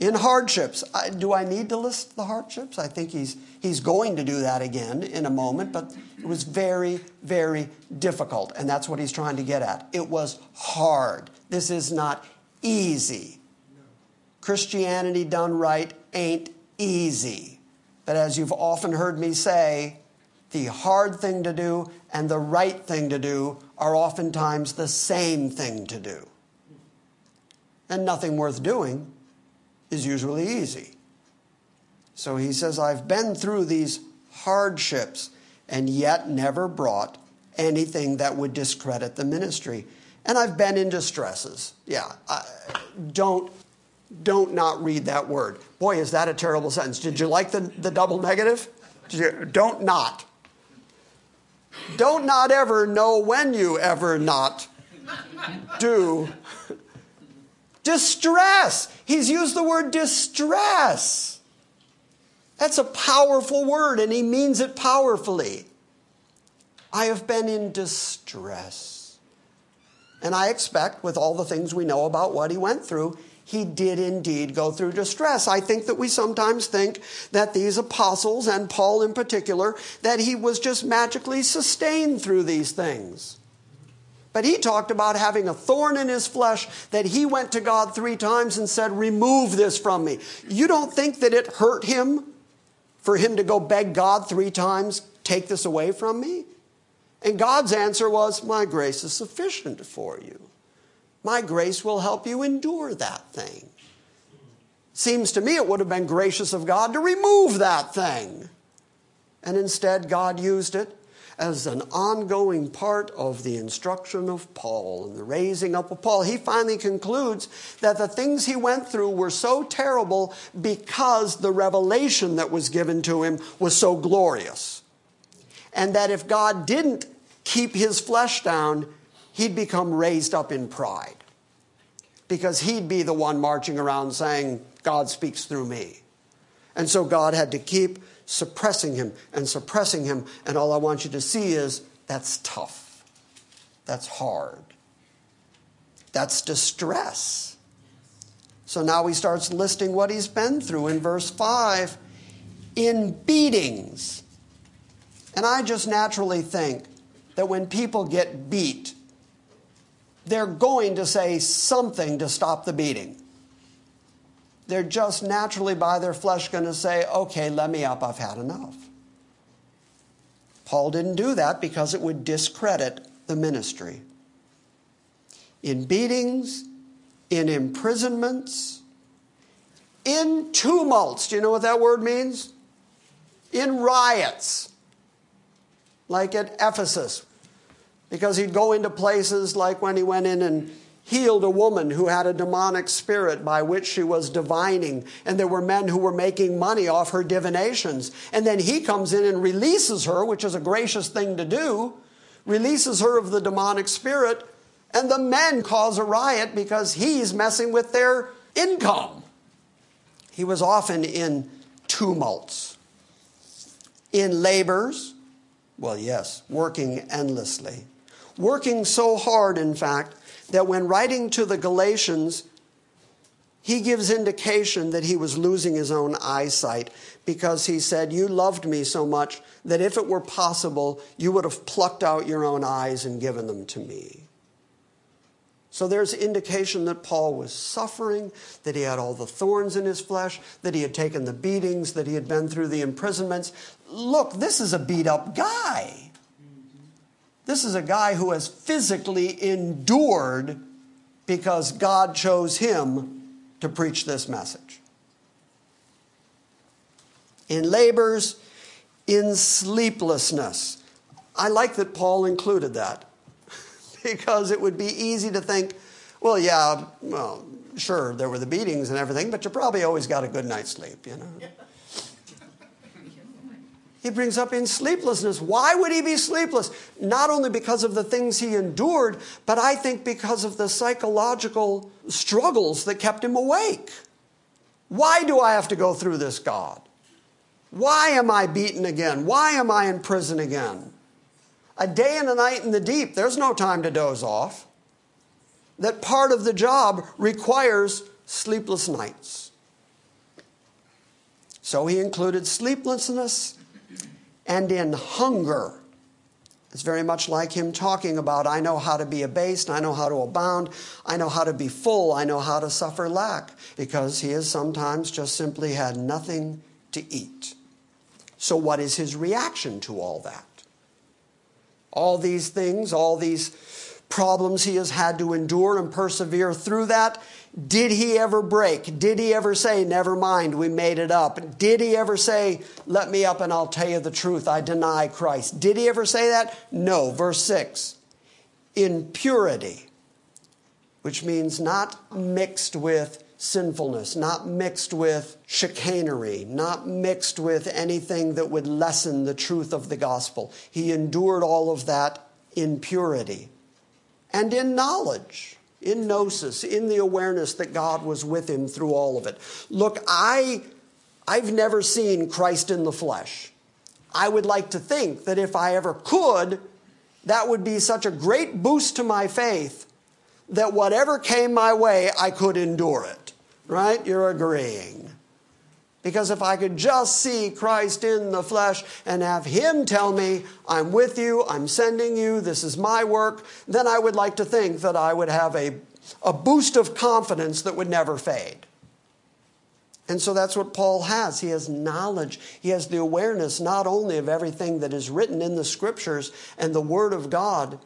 In hardships, I, do I need to list the hardships? I think he's, he's going to do that again in a moment, but it was very, very difficult, and that's what he's trying to get at. It was hard. This is not easy. Christianity done right ain't easy. But as you've often heard me say, the hard thing to do and the right thing to do are oftentimes the same thing to do. And nothing worth doing is usually easy. So he says, I've been through these hardships and yet never brought anything that would discredit the ministry. And I've been in distresses. Yeah, I, don't don't not read that word. Boy, is that a terrible sentence. Did you like the, the double negative? You, don't not. Don't not ever know when you ever not do. Distress. He's used the word distress. That's a powerful word, and he means it powerfully. I have been in distress. And I expect, with all the things we know about what he went through, he did indeed go through distress. I think that we sometimes think that these apostles, and Paul in particular, that he was just magically sustained through these things. But he talked about having a thorn in his flesh that he went to God three times and said, Remove this from me. You don't think that it hurt him for him to go beg God three times, Take this away from me? And God's answer was, My grace is sufficient for you. My grace will help you endure that thing. Seems to me it would have been gracious of God to remove that thing. And instead, God used it as an ongoing part of the instruction of Paul and the raising up of Paul. He finally concludes that the things he went through were so terrible because the revelation that was given to him was so glorious. And that if God didn't keep his flesh down, he'd become raised up in pride because he'd be the one marching around saying, God speaks through me. And so God had to keep suppressing him and suppressing him. And all I want you to see is that's tough. That's hard. That's distress. So now he starts listing what he's been through in verse 5 in beatings. And I just naturally think that when people get beat, they're going to say something to stop the beating. They're just naturally, by their flesh, going to say, okay, let me up, I've had enough. Paul didn't do that because it would discredit the ministry. In beatings, in imprisonments, in tumults. Do you know what that word means? In riots, like at Ephesus, because he'd go into places like when he went in and healed a woman who had a demonic spirit by which she was divining, and there were men who were making money off her divinations. And then he comes in and releases her, which is a gracious thing to do, releases her of the demonic spirit, and the men cause a riot because he's messing with their income. He was often in tumults, in labors, well, yes, working endlessly working so hard, in fact, that when writing to the Galatians, he gives indication that he was losing his own eyesight because he said, You loved me so much that if it were possible, you would have plucked out your own eyes and given them to me. So there's indication that Paul was suffering, that he had all the thorns in his flesh, that he had taken the beatings, that he had been through the imprisonments. Look, this is a beat up guy. This is a guy who has physically endured because God chose him to preach this message. In labors, in sleeplessness. I like that Paul included that because it would be easy to think, well, yeah, well, sure, there were the beatings and everything, but you probably always got a good night's sleep, you know? He brings up in sleeplessness. Why would he be sleepless? Not only because of the things he endured, but I think because of the psychological struggles that kept him awake. Why do I have to go through this, God? Why am I beaten again? Why am I in prison again? A day and a night in the deep, there's no time to doze off. That part of the job requires sleepless nights. So he included sleeplessness and in hunger. It's very much like him talking about, I know how to be abased, I know how to abound, I know how to be full, I know how to suffer lack, because he has sometimes just simply had nothing to eat. So, what is his reaction to all that? All these things, all these problems he has had to endure and persevere through that, did he ever break? Did he ever say, Never mind, we made it up? Did he ever say, Let me up and I'll tell you the truth, I deny Christ? Did he ever say that? No. Verse 6 In purity, which means not mixed with sinfulness, not mixed with chicanery, not mixed with anything that would lessen the truth of the gospel. He endured all of that in purity and in knowledge in gnosis, in the awareness that God was with him through all of it. Look, I, I've never seen Christ in the flesh. I would like to think that if I ever could, that would be such a great boost to my faith that whatever came my way, I could endure it. Right? You're agreeing. Because if I could just see Christ in the flesh and have Him tell me, I'm with you, I'm sending you, this is my work, then I would like to think that I would have a, a boost of confidence that would never fade. And so that's what Paul has. He has knowledge. He has the awareness not only of everything that is written in the scriptures and the Word of God,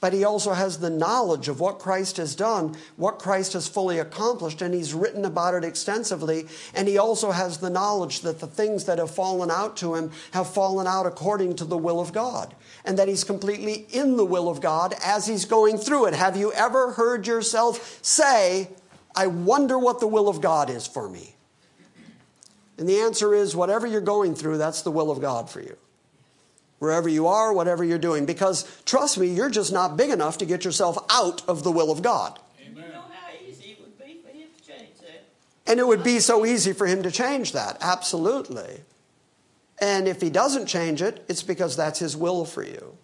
but he also has the knowledge of what Christ has done, what Christ has fully accomplished, and he's written about it extensively. And he also has the knowledge that the things that have fallen out to him have fallen out according to the will of God, and that he's completely in the will of God as he's going through it. Have you ever heard yourself say, I wonder what the will of God is for me? And the answer is whatever you're going through, that's the will of God for you. Wherever you are, whatever you're doing. Because trust me, you're just not big enough to get yourself out of the will of God. You know how easy it would be for him to change that? And it would be so easy for him to change that. Absolutely. And if he doesn't change it, it's because that's his will for you.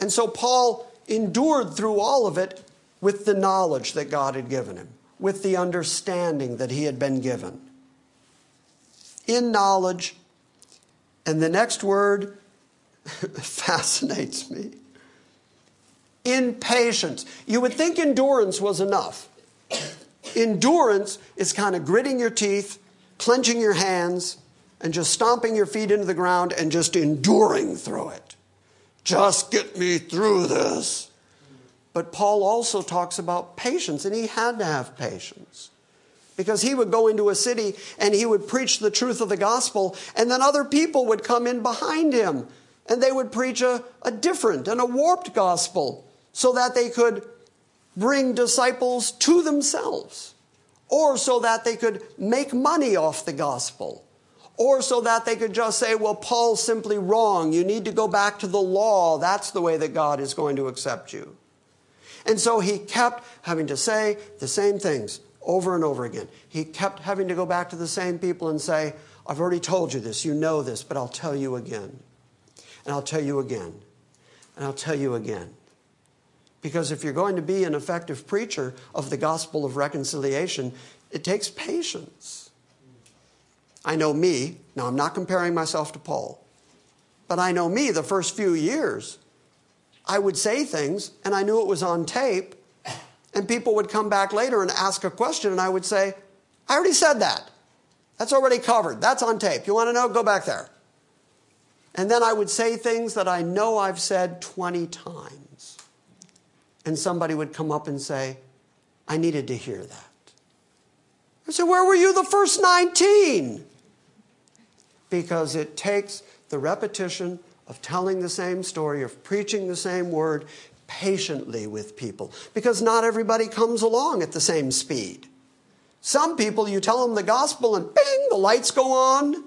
And so Paul endured through all of it with the knowledge that God had given him, with the understanding that he had been given. In knowledge, and the next word fascinates me. In patience. You would think endurance was enough. Endurance is kind of gritting your teeth, clenching your hands, and just stomping your feet into the ground and just enduring through it. Just get me through this. But Paul also talks about patience, and he had to have patience. Because he would go into a city and he would preach the truth of the gospel, and then other people would come in behind him and they would preach a, a different and a warped gospel so that they could bring disciples to themselves, or so that they could make money off the gospel, or so that they could just say, well, Paul's simply wrong. You need to go back to the law. That's the way that God is going to accept you. And so he kept having to say the same things over and over again. He kept having to go back to the same people and say, I've already told you this, you know this, but I'll tell you again. And I'll tell you again. And I'll tell you again. Because if you're going to be an effective preacher of the gospel of reconciliation, it takes patience. I know me, now I'm not comparing myself to Paul, but I know me the first few years. I would say things and I knew it was on tape, and people would come back later and ask a question, and I would say, I already said that. That's already covered. That's on tape. You want to know? Go back there. And then I would say things that I know I've said 20 times. And somebody would come up and say, I needed to hear that. I said, Where were you the first 19? because it takes the repetition of telling the same story, of preaching the same word patiently with people. Because not everybody comes along at the same speed. Some people, you tell them the gospel and bing, the lights go on,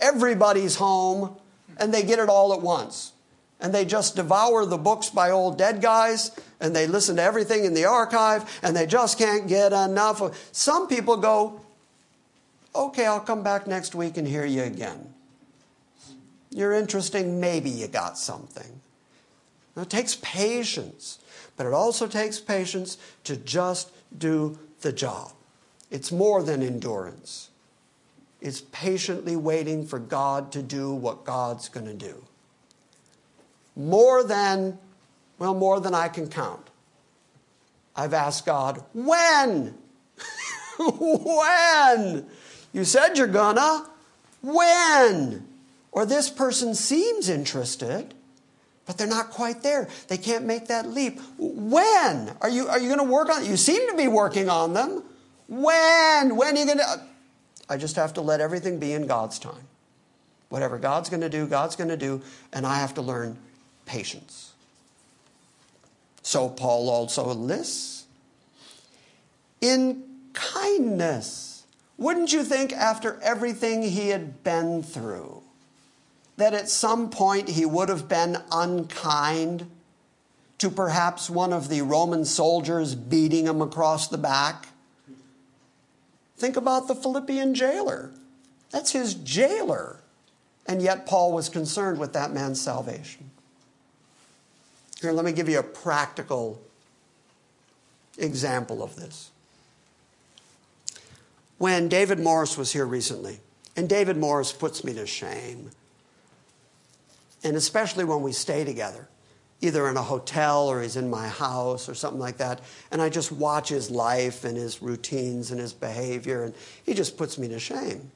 everybody's home, and they get it all at once. And they just devour the books by old dead guys, and they listen to everything in the archive, and they just can't get enough. Some people go, Okay, I'll come back next week and hear you again. You're interesting, maybe you got something. Now, it takes patience, but it also takes patience to just do the job. It's more than endurance, it's patiently waiting for God to do what God's going to do. More than, well, more than I can count. I've asked God, when? when? You said you're gonna. When? Or this person seems interested, but they're not quite there. They can't make that leap. When? Are you, are you to work on it? You seem to be working on them. When? When are you to? I just have to let everything be in God's time. Whatever God's going to do, God's going to do, and I have to learn patience. So Paul also lists in kindness. Wouldn't you think, after everything he had been through, that at some point he would have been unkind to perhaps one of the Roman soldiers beating him across the back? Think about the Philippian jailer. That's his jailer. And yet, Paul was concerned with that man's salvation. Here, let me give you a practical example of this when David Morris was here recently. And David Morris puts me to shame. And especially when we stay together, either in a hotel or he's in my house or something like that. And I just watch his life and his routines and his behavior, and he just puts me to shame.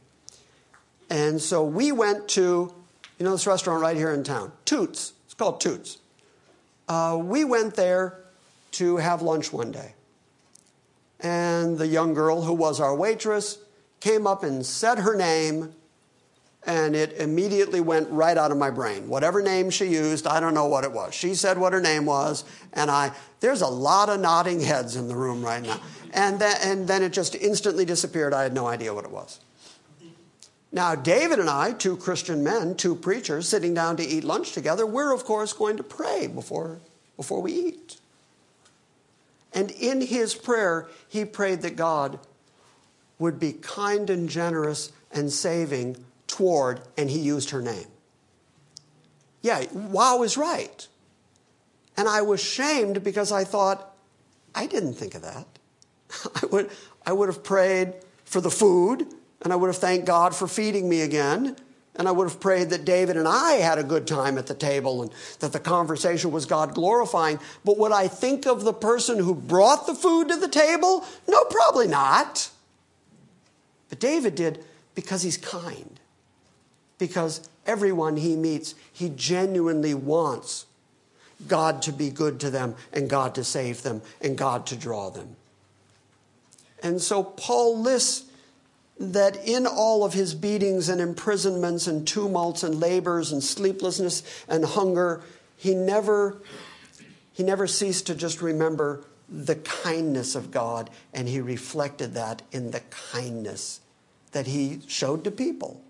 And so we went to, you know, this restaurant right here in town, Toots. It's called Toots. Uh, we went there to have lunch one day. And the young girl who was our waitress came up and said her name, and it immediately went right out of my brain. Whatever name she used, I don't know what it was. She said what her name was, and I, there's a lot of nodding heads in the room right now. And then, and then it just instantly disappeared. I had no idea what it was. Now, David and I, two Christian men, two preachers, sitting down to eat lunch together, we're of course going to pray before, before we eat. And in his prayer, he prayed that God would be kind and generous and saving toward, and he used her name. Yeah, wow is right. And I was shamed because I thought, I didn't think of that. I would, I would have prayed for the food, and I would have thanked God for feeding me again. And I would have prayed that David and I had a good time at the table and that the conversation was God glorifying. But would I think of the person who brought the food to the table? No, probably not. But David did because he's kind. Because everyone he meets, he genuinely wants God to be good to them and God to save them and God to draw them. And so Paul lists that in all of his beatings and imprisonments and tumults and labors and sleeplessness and hunger, he never, he never ceased to just remember the kindness of God, and he reflected that in the kindness that he showed to people.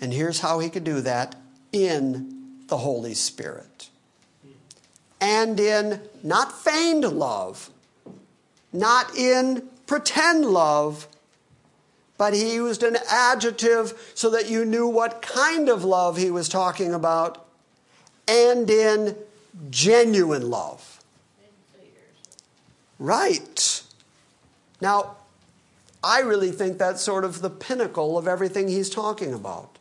And here's how he could do that in the Holy Spirit. And in not feigned love, not in pretend love, but he used an adjective so that you knew what kind of love he was talking about, and in genuine love. Right. Now, I really think that's sort of the pinnacle of everything he's talking about.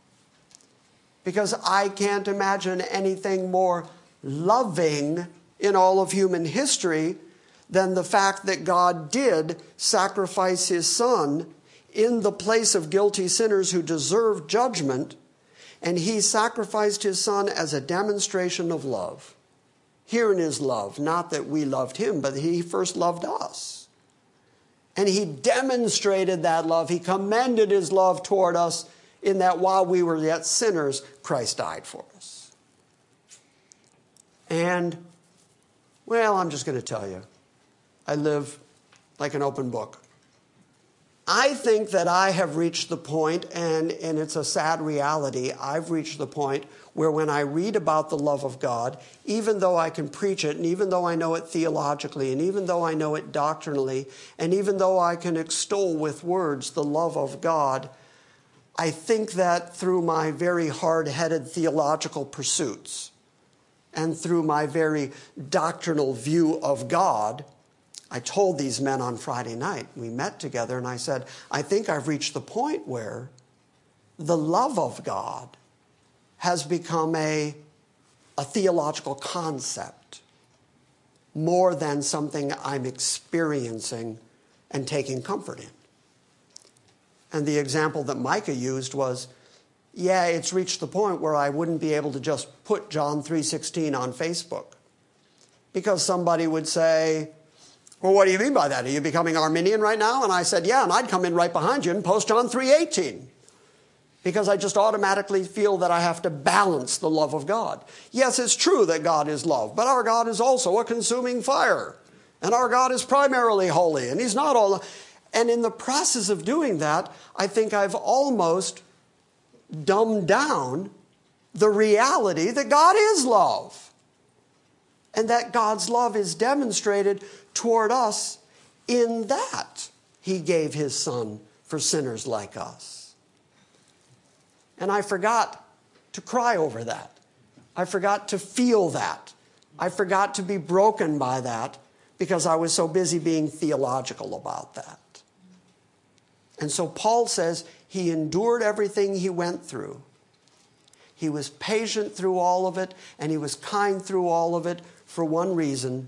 Because I can't imagine anything more loving in all of human history than the fact that God did sacrifice his son in the place of guilty sinners who deserved judgment, and he sacrificed his son as a demonstration of love. Herein is love, not that we loved him, but he first loved us. And he demonstrated that love. He commended his love toward us in that while we were yet sinners, Christ died for us. And, well, I'm just going to tell you. I live like an open book. I think that I have reached the point, and, and it's a sad reality, I've reached the point where when I read about the love of God, even though I can preach it, and even though I know it theologically, and even though I know it doctrinally, and even though I can extol with words the love of God, I think that through my very hard headed theological pursuits and through my very doctrinal view of God, I told these men on Friday night, we met together, and I said, I think I've reached the point where the love of God has become a, a theological concept more than something I'm experiencing and taking comfort in. And the example that Micah used was, yeah, it's reached the point where I wouldn't be able to just put John 3:16 on Facebook. Because somebody would say, well, what do you mean by that? Are you becoming Arminian right now? And I said, Yeah, and I'd come in right behind you and post John 3:18. Because I just automatically feel that I have to balance the love of God. Yes, it's true that God is love, but our God is also a consuming fire. And our God is primarily holy, and He's not all. And in the process of doing that, I think I've almost dumbed down the reality that God is love. And that God's love is demonstrated toward us in that he gave his son for sinners like us. And I forgot to cry over that. I forgot to feel that. I forgot to be broken by that because I was so busy being theological about that. And so Paul says he endured everything he went through. He was patient through all of it, and he was kind through all of it for one reason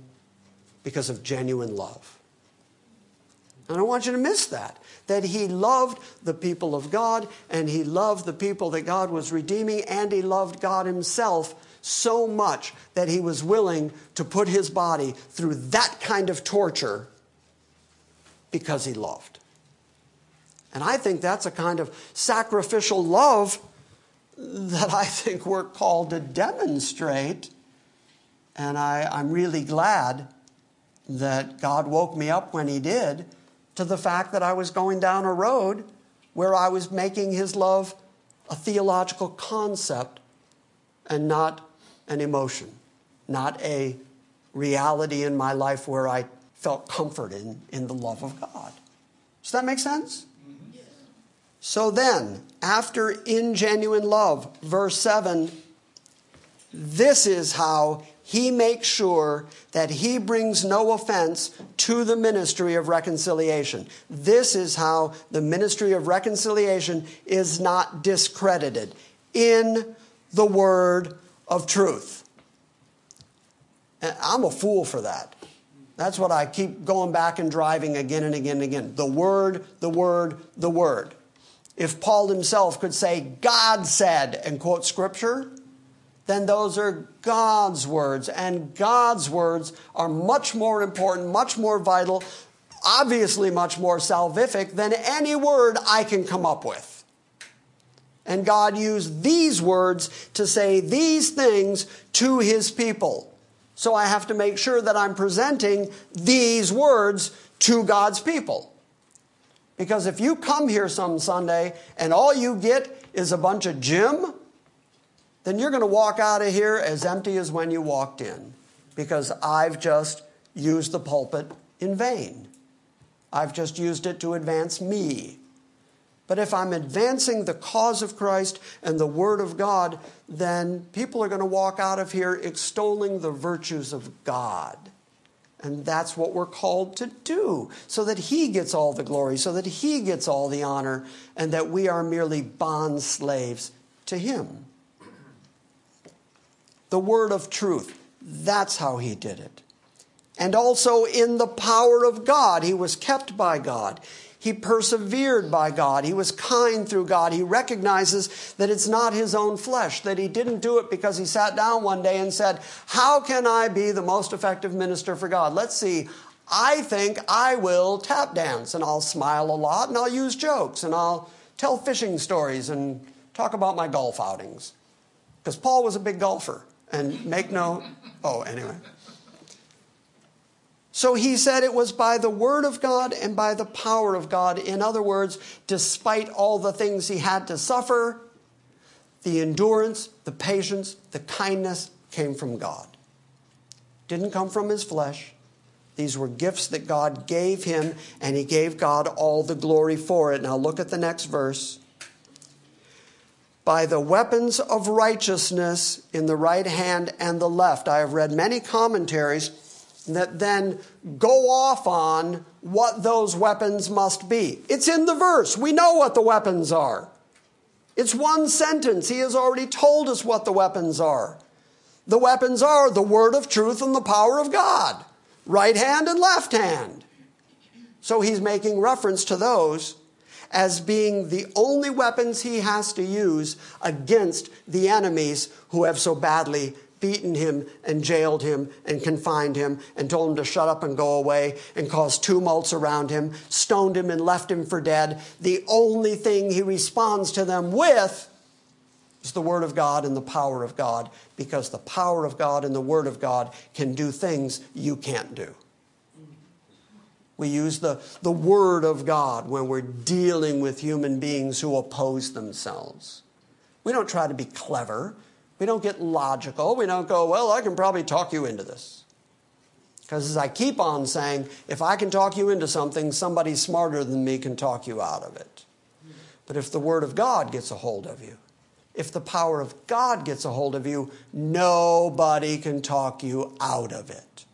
because of genuine love. I don't want you to miss that. That he loved the people of God and he loved the people that God was redeeming and he loved God himself so much that he was willing to put his body through that kind of torture because he loved. And I think that's a kind of sacrificial love that I think we're called to demonstrate. And I, am really glad that God woke me up when He did to the fact that I was going down a road where I was making his love a theological concept and not an emotion, not a reality in my life where I felt comfort in, in the love of God. Does that make sense? So then, after in genuine love, verse 7, this is how he makes sure that he brings no offense to the ministry of reconciliation. This is how the ministry of reconciliation is not discredited in the word of truth. And I'm a fool for that. That's what I keep going back and driving again and again and again. The word, the word, the word. If Paul himself could say, God said, and quote scripture, then those are God's words. And God's words are much more important, much more vital, obviously much more salvific than any word I can come up with. And God used these words to say these things to his people. So I have to make sure that I'm presenting these words to God's people. Because if you come here some Sunday and all you get is a bunch of Jim, then you're going to walk out of here as empty as when you walked in. Because I've just used the pulpit in vain. I've just used it to advance me. But if I'm advancing the cause of Christ and the Word of God, then people are going to walk out of here extolling the virtues of God. And that's what we're called to do, so that He gets all the glory, so that He gets all the honor, and that we are merely bond slaves to Him. The Word of truth, that's how He did it. And also in the power of God, He was kept by God. He persevered by God. He was kind through God. He recognizes that it's not his own flesh, that he didn't do it because he sat down one day and said, How can I be the most effective minister for God? Let's see. I think I will tap dance and I'll smile a lot and I'll use jokes and I'll tell fishing stories and talk about my golf outings. Because Paul was a big golfer. And make no, oh, anyway. So he said it was by the word of God and by the power of God. In other words, despite all the things he had to suffer, the endurance, the patience, the kindness came from God. Didn't come from his flesh. These were gifts that God gave him, and he gave God all the glory for it. Now look at the next verse. By the weapons of righteousness in the right hand and the left. I have read many commentaries that then go off on what those weapons must be. It's in the verse. We know what the weapons are. It's one sentence. He has already told us what the weapons are. The weapons are the word of truth and the power of God, right hand and left hand. So he's making reference to those as being the only weapons he has to use against the enemies who have so badly beaten him and jailed him and confined him and told him to shut up and go away and caused tumults around him, stoned him and left him for dead. The only thing he responds to them with is the Word of God and the power of God because the power of God and the Word of God can do things you can't do. We use the, the Word of God when we're dealing with human beings who oppose themselves. We don't try to be clever. We don't get logical. We don't go, well, I can probably talk you into this. Because as I keep on saying, if I can talk you into something, somebody smarter than me can talk you out of it. But if the Word of God gets a hold of you, if the power of God gets a hold of you, nobody can talk you out of it.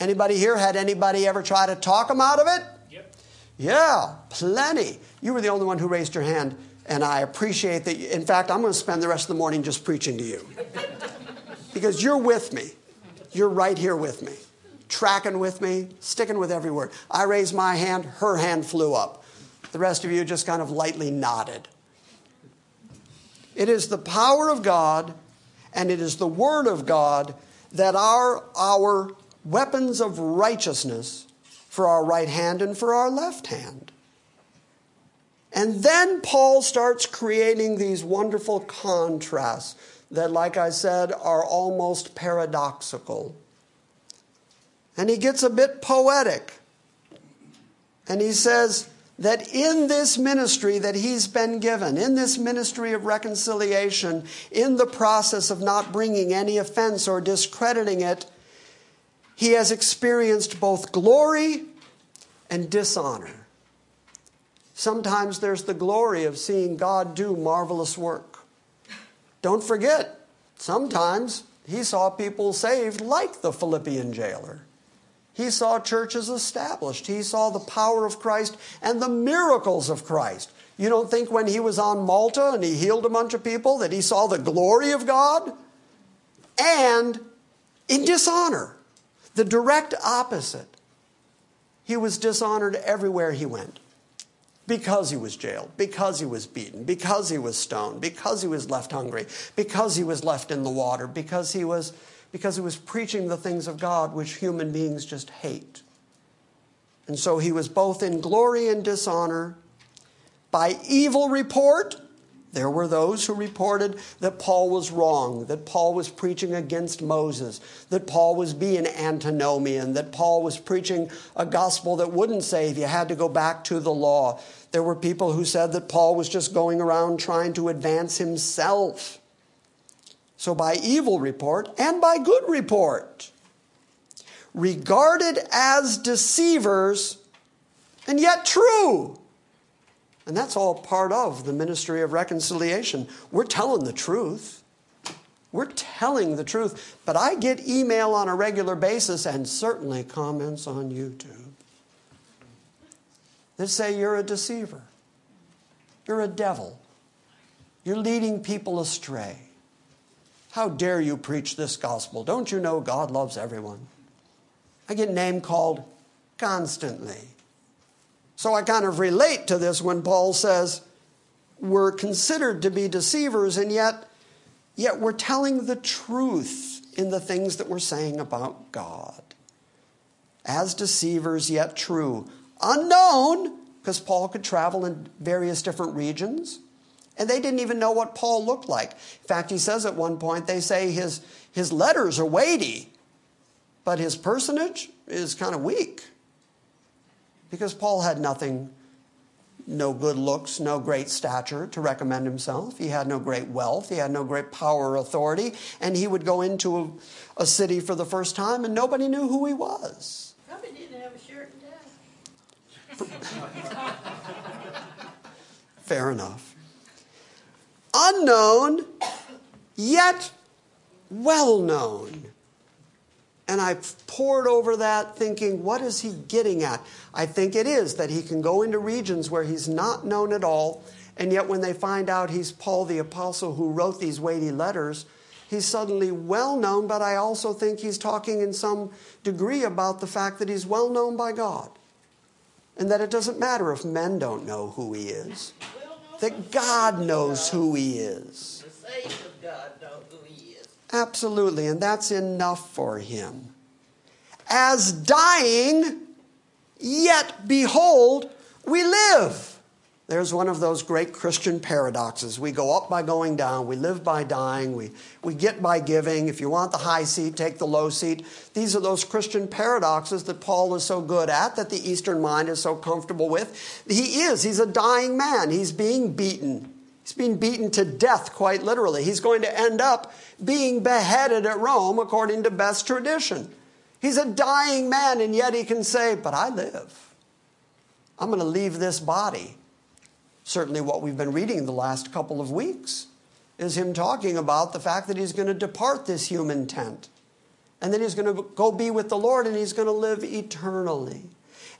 Anybody here had anybody ever try to talk them out of it? Yep. Yeah, plenty. You were the only one who raised your hand and I appreciate that. In fact, I'm going to spend the rest of the morning just preaching to you. because you're with me. You're right here with me, tracking with me, sticking with every word. I raised my hand, her hand flew up. The rest of you just kind of lightly nodded. It is the power of God and it is the Word of God that are our weapons of righteousness for our right hand and for our left hand. And then Paul starts creating these wonderful contrasts that, like I said, are almost paradoxical. And he gets a bit poetic. And he says, that in this ministry that he's been given, in this ministry of reconciliation, in the process of not bringing any offense or discrediting it, he has experienced both glory and dishonor. Sometimes there's the glory of seeing God do marvelous work. Don't forget, sometimes he saw people saved like the Philippian jailer. He saw churches established. He saw the power of Christ and the miracles of Christ. You don't think when he was on Malta and he healed a bunch of people that he saw the glory of God? And in dishonor, the direct opposite. He was dishonored everywhere he went because he was jailed, because he was beaten, because he was stoned, because he was left hungry, because he was left in the water, because he was because he was preaching the things of God which human beings just hate. And so he was both in glory and dishonor. By evil report, there were those who reported that Paul was wrong, that Paul was preaching against Moses, that Paul was being antinomian, that Paul was preaching a gospel that wouldn't save, you had to go back to the law. There were people who said that Paul was just going around trying to advance himself. So, by evil report and by good report, regarded as deceivers and yet true. And that's all part of the ministry of reconciliation. We're telling the truth. We're telling the truth. But I get email on a regular basis and certainly comments on YouTube that say you're a deceiver, you're a devil, you're leading people astray. How dare you preach this gospel? Don't you know God loves everyone? I get name called constantly. So I kind of relate to this when Paul says we're considered to be deceivers and yet yet we're telling the truth in the things that we're saying about God. As deceivers yet true, unknown because Paul could travel in various different regions and they didn't even know what Paul looked like. In fact, he says at one point, they say his, his letters are weighty, but his personage is kind of weak. Because Paul had nothing, no good looks, no great stature to recommend himself. He had no great wealth, he had no great power or authority, and he would go into a, a city for the first time and nobody knew who he was. Probably didn't have a shirt and tie. Fair enough unknown, yet well known. And I pored over that thinking, what is he getting at? I think it is that he can go into regions where he's not known at all, and yet when they find out he's Paul the Apostle who wrote these weighty letters, he's suddenly well known, but I also think he's talking in some degree about the fact that he's well known by God. And that it doesn't matter if men don't know who he is that God knows who He is. Absolutely, and that's enough for Him. As dying, yet behold, we live. There's one of those great Christian paradoxes. We go up by going down, we live by dying, we, we get by giving. If you want the high seat, take the low seat. These are those Christian paradoxes that Paul is so good at, that the Eastern mind is so comfortable with. He is, he's a dying man, he's being beaten. He's being beaten to death, quite literally. He's going to end up being beheaded at Rome according to best tradition. He's a dying man, and yet he can say, But I live. I'm going to leave this body certainly what we've been reading the last couple of weeks is him talking about the fact that he's going to depart this human tent. And then he's going to go be with the Lord and he's going to live eternally.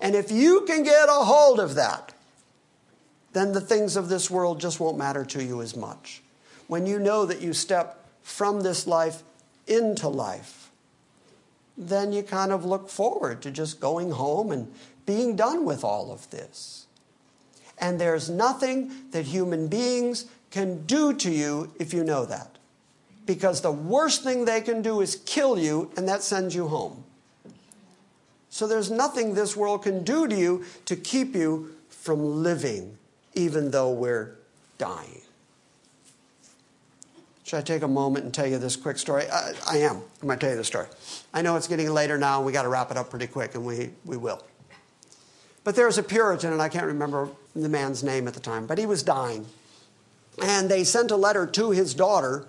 And if you can get a hold of that, then the things of this world just won't matter to you as much. When you know that you step from this life into life, then you kind of look forward to just going home and being done with all of this. And there's nothing that human beings can do to you if you know that. Because the worst thing they can do is kill you, and that sends you home. So there's nothing this world can do to you to keep you from living, even though we're dying. Should I take a moment and tell you this quick story? I, I am. I'm going to tell you the story. I know it's getting later now, and we got to wrap it up pretty quick, and we, we will. But there's a Puritan, and I can't remember the man's name at the time, but he was dying. And they sent a letter to his daughter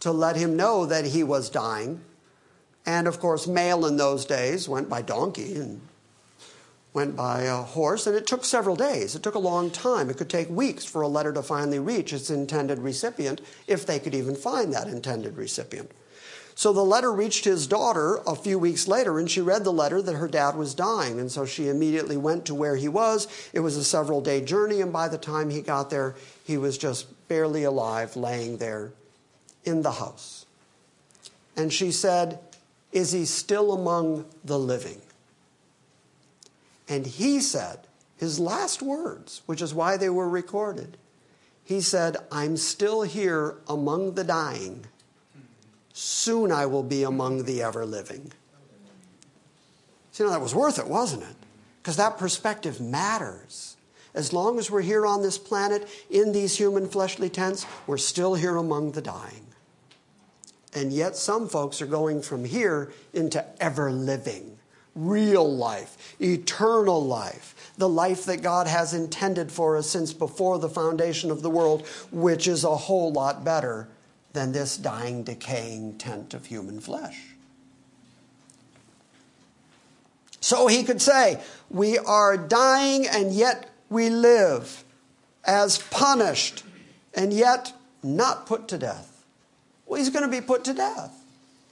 to let him know that he was dying. And of course, mail in those days went by donkey and went by a horse, and it took several days. It took a long time. It could take weeks for a letter to finally reach its intended recipient, if they could even find that intended recipient. So the letter reached his daughter a few weeks later, and she read the letter that her dad was dying. And so she immediately went to where he was. It was a several day journey, and by the time he got there, he was just barely alive, laying there in the house. And she said, Is he still among the living? And he said, his last words, which is why they were recorded, he said, I'm still here among the dying. Soon I will be among the ever living. So, you that was worth it, wasn't it? Because that perspective matters. As long as we're here on this planet in these human fleshly tents, we're still here among the dying. And yet, some folks are going from here into ever living real life, eternal life, the life that God has intended for us since before the foundation of the world, which is a whole lot better than this dying, decaying tent of human flesh. So he could say, We are dying and yet we live, as punished and yet not put to death. Well, he's going to be put to death.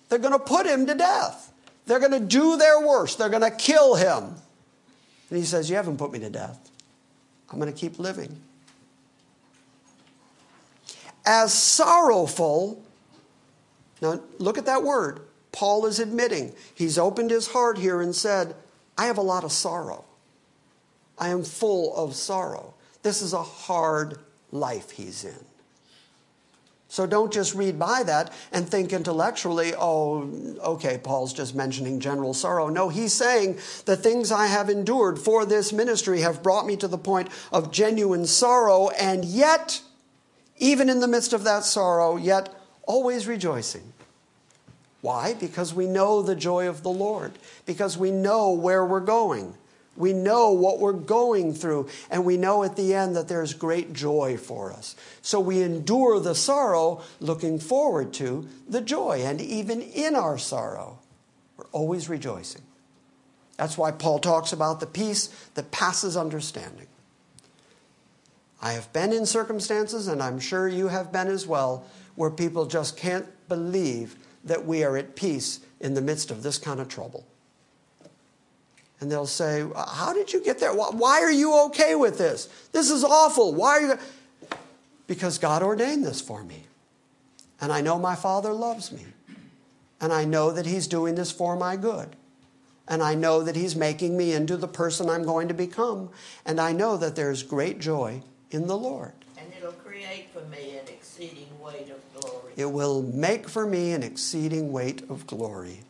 They're going to put him to death. They're going to do their worst. They're going to kill him. And he says, You haven't put me to death. I'm going to keep living. As sorrowful, now look at that word. Paul is admitting. He's opened his heart here and said, I have a lot of sorrow. I am full of sorrow. This is a hard life he's in. So don't just read by that and think intellectually, oh, okay, Paul's just mentioning general sorrow. No, he's saying the things I have endured for this ministry have brought me to the point of genuine sorrow, and yet, even in the midst of that sorrow, yet always rejoicing. Why? Because we know the joy of the Lord, because we know where we're going. We know what we're going through, and we know at the end that there's great joy for us. So we endure the sorrow, looking forward to the joy. And even in our sorrow, we're always rejoicing. That's why Paul talks about the peace that passes understanding. I have been in circumstances, and I'm sure you have been as well, where people just can't believe that we are at peace in the midst of this kind of trouble and they'll say, How did you get there? Why are you okay with this? This is awful. Why are you? Because God ordained this for me. And I know my Father loves me. And I know that He's doing this for my good. And I know that He's making me into the person I'm going to become. And I know that there's great joy in the Lord. And it'll create for me an exceeding weight of glory. It will make for me an exceeding weight of glory.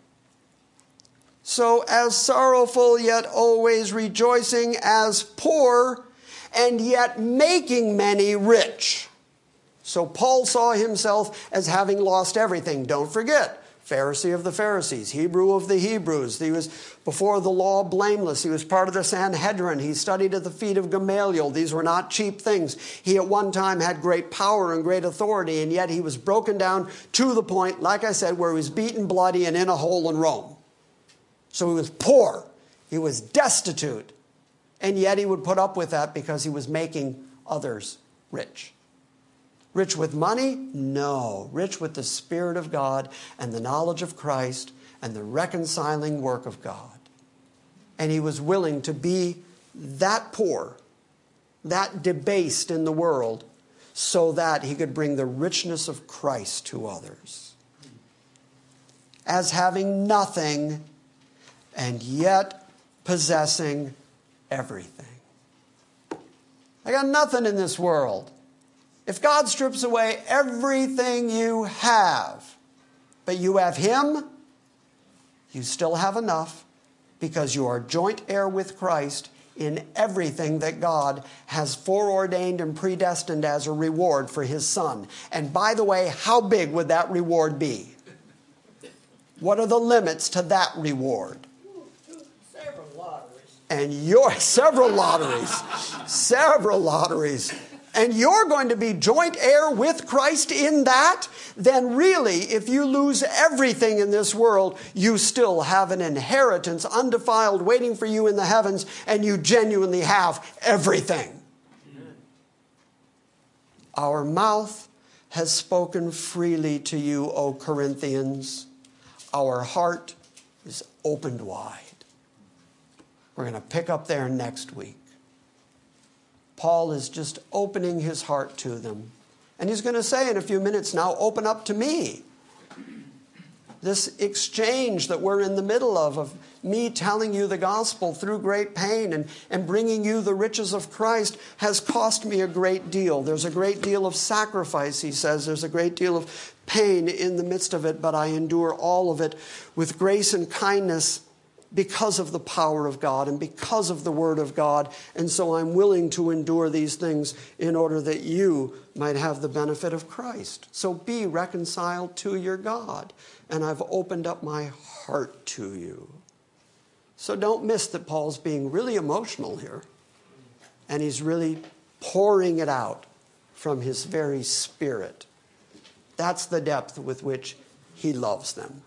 So, as sorrowful, yet always rejoicing, as poor, and yet making many rich. So, Paul saw himself as having lost everything. Don't forget, Pharisee of the Pharisees, Hebrew of the Hebrews. He was before the law blameless. He was part of the Sanhedrin. He studied at the feet of Gamaliel. These were not cheap things. He at one time had great power and great authority, and yet he was broken down to the point, like I said, where he was beaten bloody and in a hole in Rome. So he was poor, he was destitute, and yet he would put up with that because he was making others rich. Rich with money? No. Rich with the Spirit of God and the knowledge of Christ and the reconciling work of God. And he was willing to be that poor, that debased in the world, so that he could bring the richness of Christ to others. As having nothing, and yet possessing everything. I got nothing in this world. If God strips away everything you have, but you have Him, you still have enough because you are joint heir with Christ in everything that God has foreordained and predestined as a reward for His Son. And by the way, how big would that reward be? What are the limits to that reward? and you're several lotteries, several lotteries, and you're going to be joint heir with Christ in that, then really, if you lose everything in this world, you still have an inheritance undefiled waiting for you in the heavens, and you genuinely have everything. Our mouth has spoken freely to you, O Corinthians. Our heart is opened wide. We're going to pick up there next week. Paul is just opening his heart to them. And he's going to say in a few minutes now, open up to me. This exchange that we're in the middle of, of me telling you the gospel through great pain and, and bringing you the riches of Christ, has cost me a great deal. There's a great deal of sacrifice, he says. There's a great deal of pain in the midst of it, but I endure all of it with grace and kindness because of the power of God and because of the Word of God. And so I'm willing to endure these things in order that you might have the benefit of Christ. So be reconciled to your God. And I've opened up my heart to you. So don't miss that Paul's being really emotional here. And he's really pouring it out from his very spirit. That's the depth with which he loves them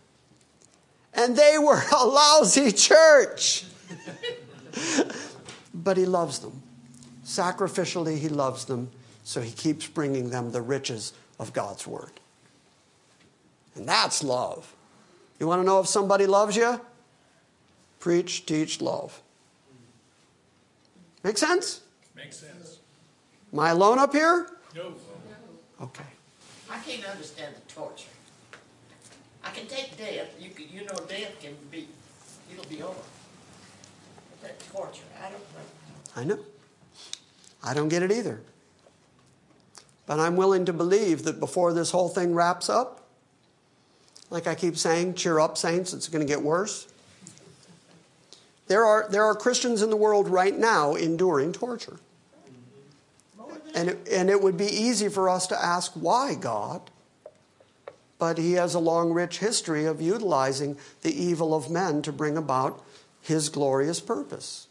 and they were a lousy church. but he loves them. Sacrificially, he loves them, so he keeps bringing them the riches of God's word. And that's love. You want to know if somebody loves you? Preach, teach, love. Make sense? Makes sense. Am I alone up here? No. Okay. I can't understand the torture. I can take death. You can, you know, death can be, it'll be over. That torture, I don't know. I know. I don't get it either. But I'm willing to believe that before this whole thing wraps up, like I keep saying, cheer up, saints, it's going to get worse. There are, there are Christians in the world right now enduring torture. And it, and it would be easy for us to ask, why, God? But he has a long, rich history of utilizing the evil of men to bring about his glorious purpose.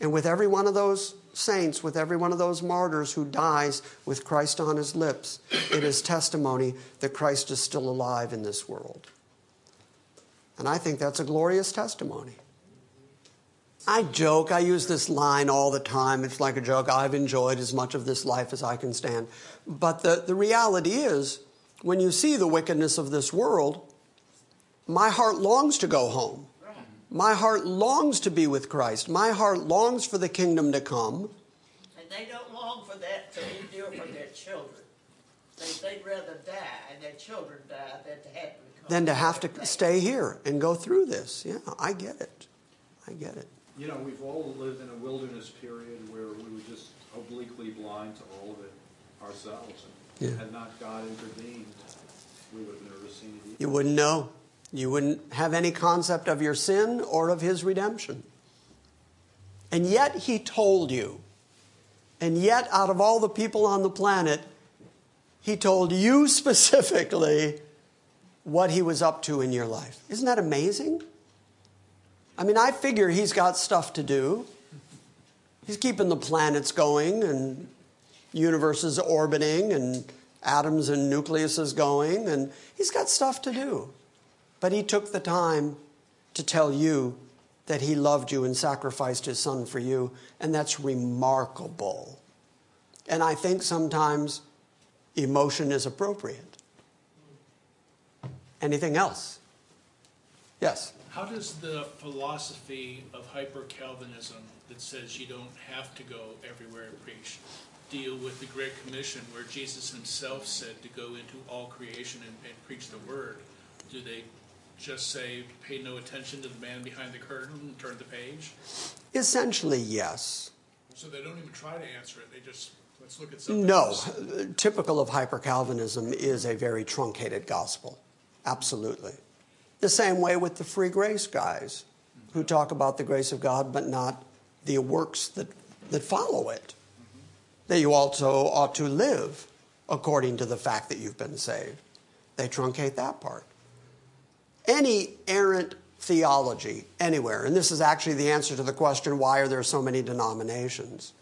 And with every one of those saints, with every one of those martyrs who dies with Christ on his lips, it is testimony that Christ is still alive in this world. And I think that's a glorious testimony. I joke, I use this line all the time. It's like a joke. I've enjoyed as much of this life as I can stand. But the, the reality is, when you see the wickedness of this world, my heart longs to go home. My heart longs to be with Christ. My heart longs for the kingdom to come. And they don't long for that to endure for their children. They, would rather die and their children die than to have to than to have to stay here and go through this. Yeah, I get it. I get it. You know, we've all lived in a wilderness period where we were just obliquely blind to all of it ourselves. Yeah. Had not God intervened, we would have never seen it. Either. You wouldn't know. You wouldn't have any concept of your sin or of his redemption. And yet he told you. And yet, out of all the people on the planet, he told you specifically what he was up to in your life. Isn't that amazing? I mean, I figure he's got stuff to do. He's keeping the planets going and universes orbiting and atoms and nucleuses going, and he's got stuff to do. But he took the time to tell you that he loved you and sacrificed his son for you, and that's remarkable. And I think sometimes emotion is appropriate. Anything else? Yes? How does the philosophy of hyper Calvinism that says you don't have to go everywhere and preach deal with the Great Commission where Jesus himself said to go into all creation and, and preach the word? Do they just say, pay no attention to the man behind the curtain and turn the page? Essentially, yes. So they don't even try to answer it. They just, let's look at something No. else. Typical of hyper Calvinism is a very truncated gospel. Absolutely. The same way with the free grace guys who talk about the grace of God but not the works that, that follow it that you also ought to live according to the fact that you've been saved. They truncate that part. Any errant theology anywhere. And this is actually the answer to the question why are there so many denominations?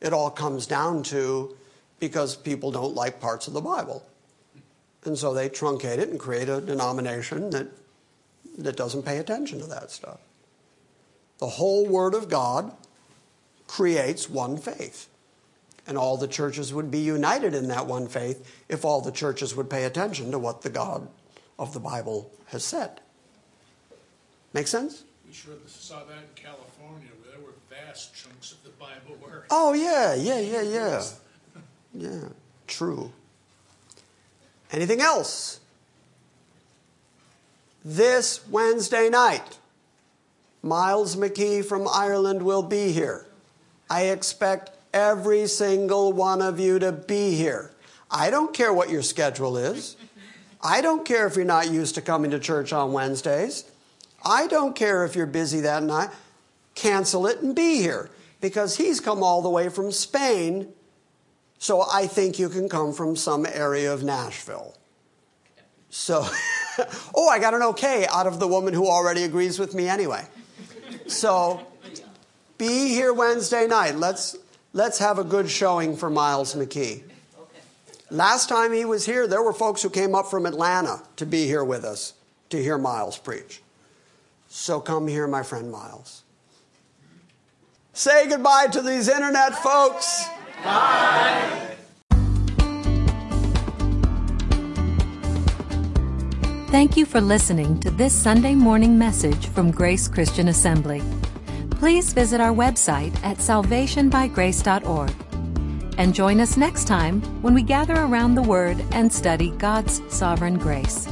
It all comes down to because people don't like parts of the Bible. And so they truncate it and create a denomination that, that doesn't pay attention to that stuff. The whole Word of God creates one faith. And all the churches would be united in that one faith if all the churches would pay attention to what the God of the Bible has said. Make sense? We sure saw that in California, where there were vast chunks of the Bible where. Oh, yeah, yeah, yeah, yeah. Yeah, true. Anything else? This Wednesday night, Miles McKee from Ireland will be here. I expect every single one of you to be here. I don't care what your schedule is. I don't care if you're not used to coming to church on Wednesdays. I don't care if you're busy that night. Cancel it and be here because he's come all the way from Spain. So I think you can come from some area of Nashville. So, oh, I got an okay out of the woman who already agrees with me anyway. So, be here Wednesday night. Let's let's have a good showing for Miles McKee. Last time he was here, there were folks who came up from Atlanta to be here with us to hear Miles preach. So come here, my friend Miles. Say goodbye to these internet folks. Bye. Thank you for listening to this Sunday morning message from Grace Christian Assembly. Please visit our website at salvationbygrace.org and join us next time when we gather around the Word and study God's sovereign grace.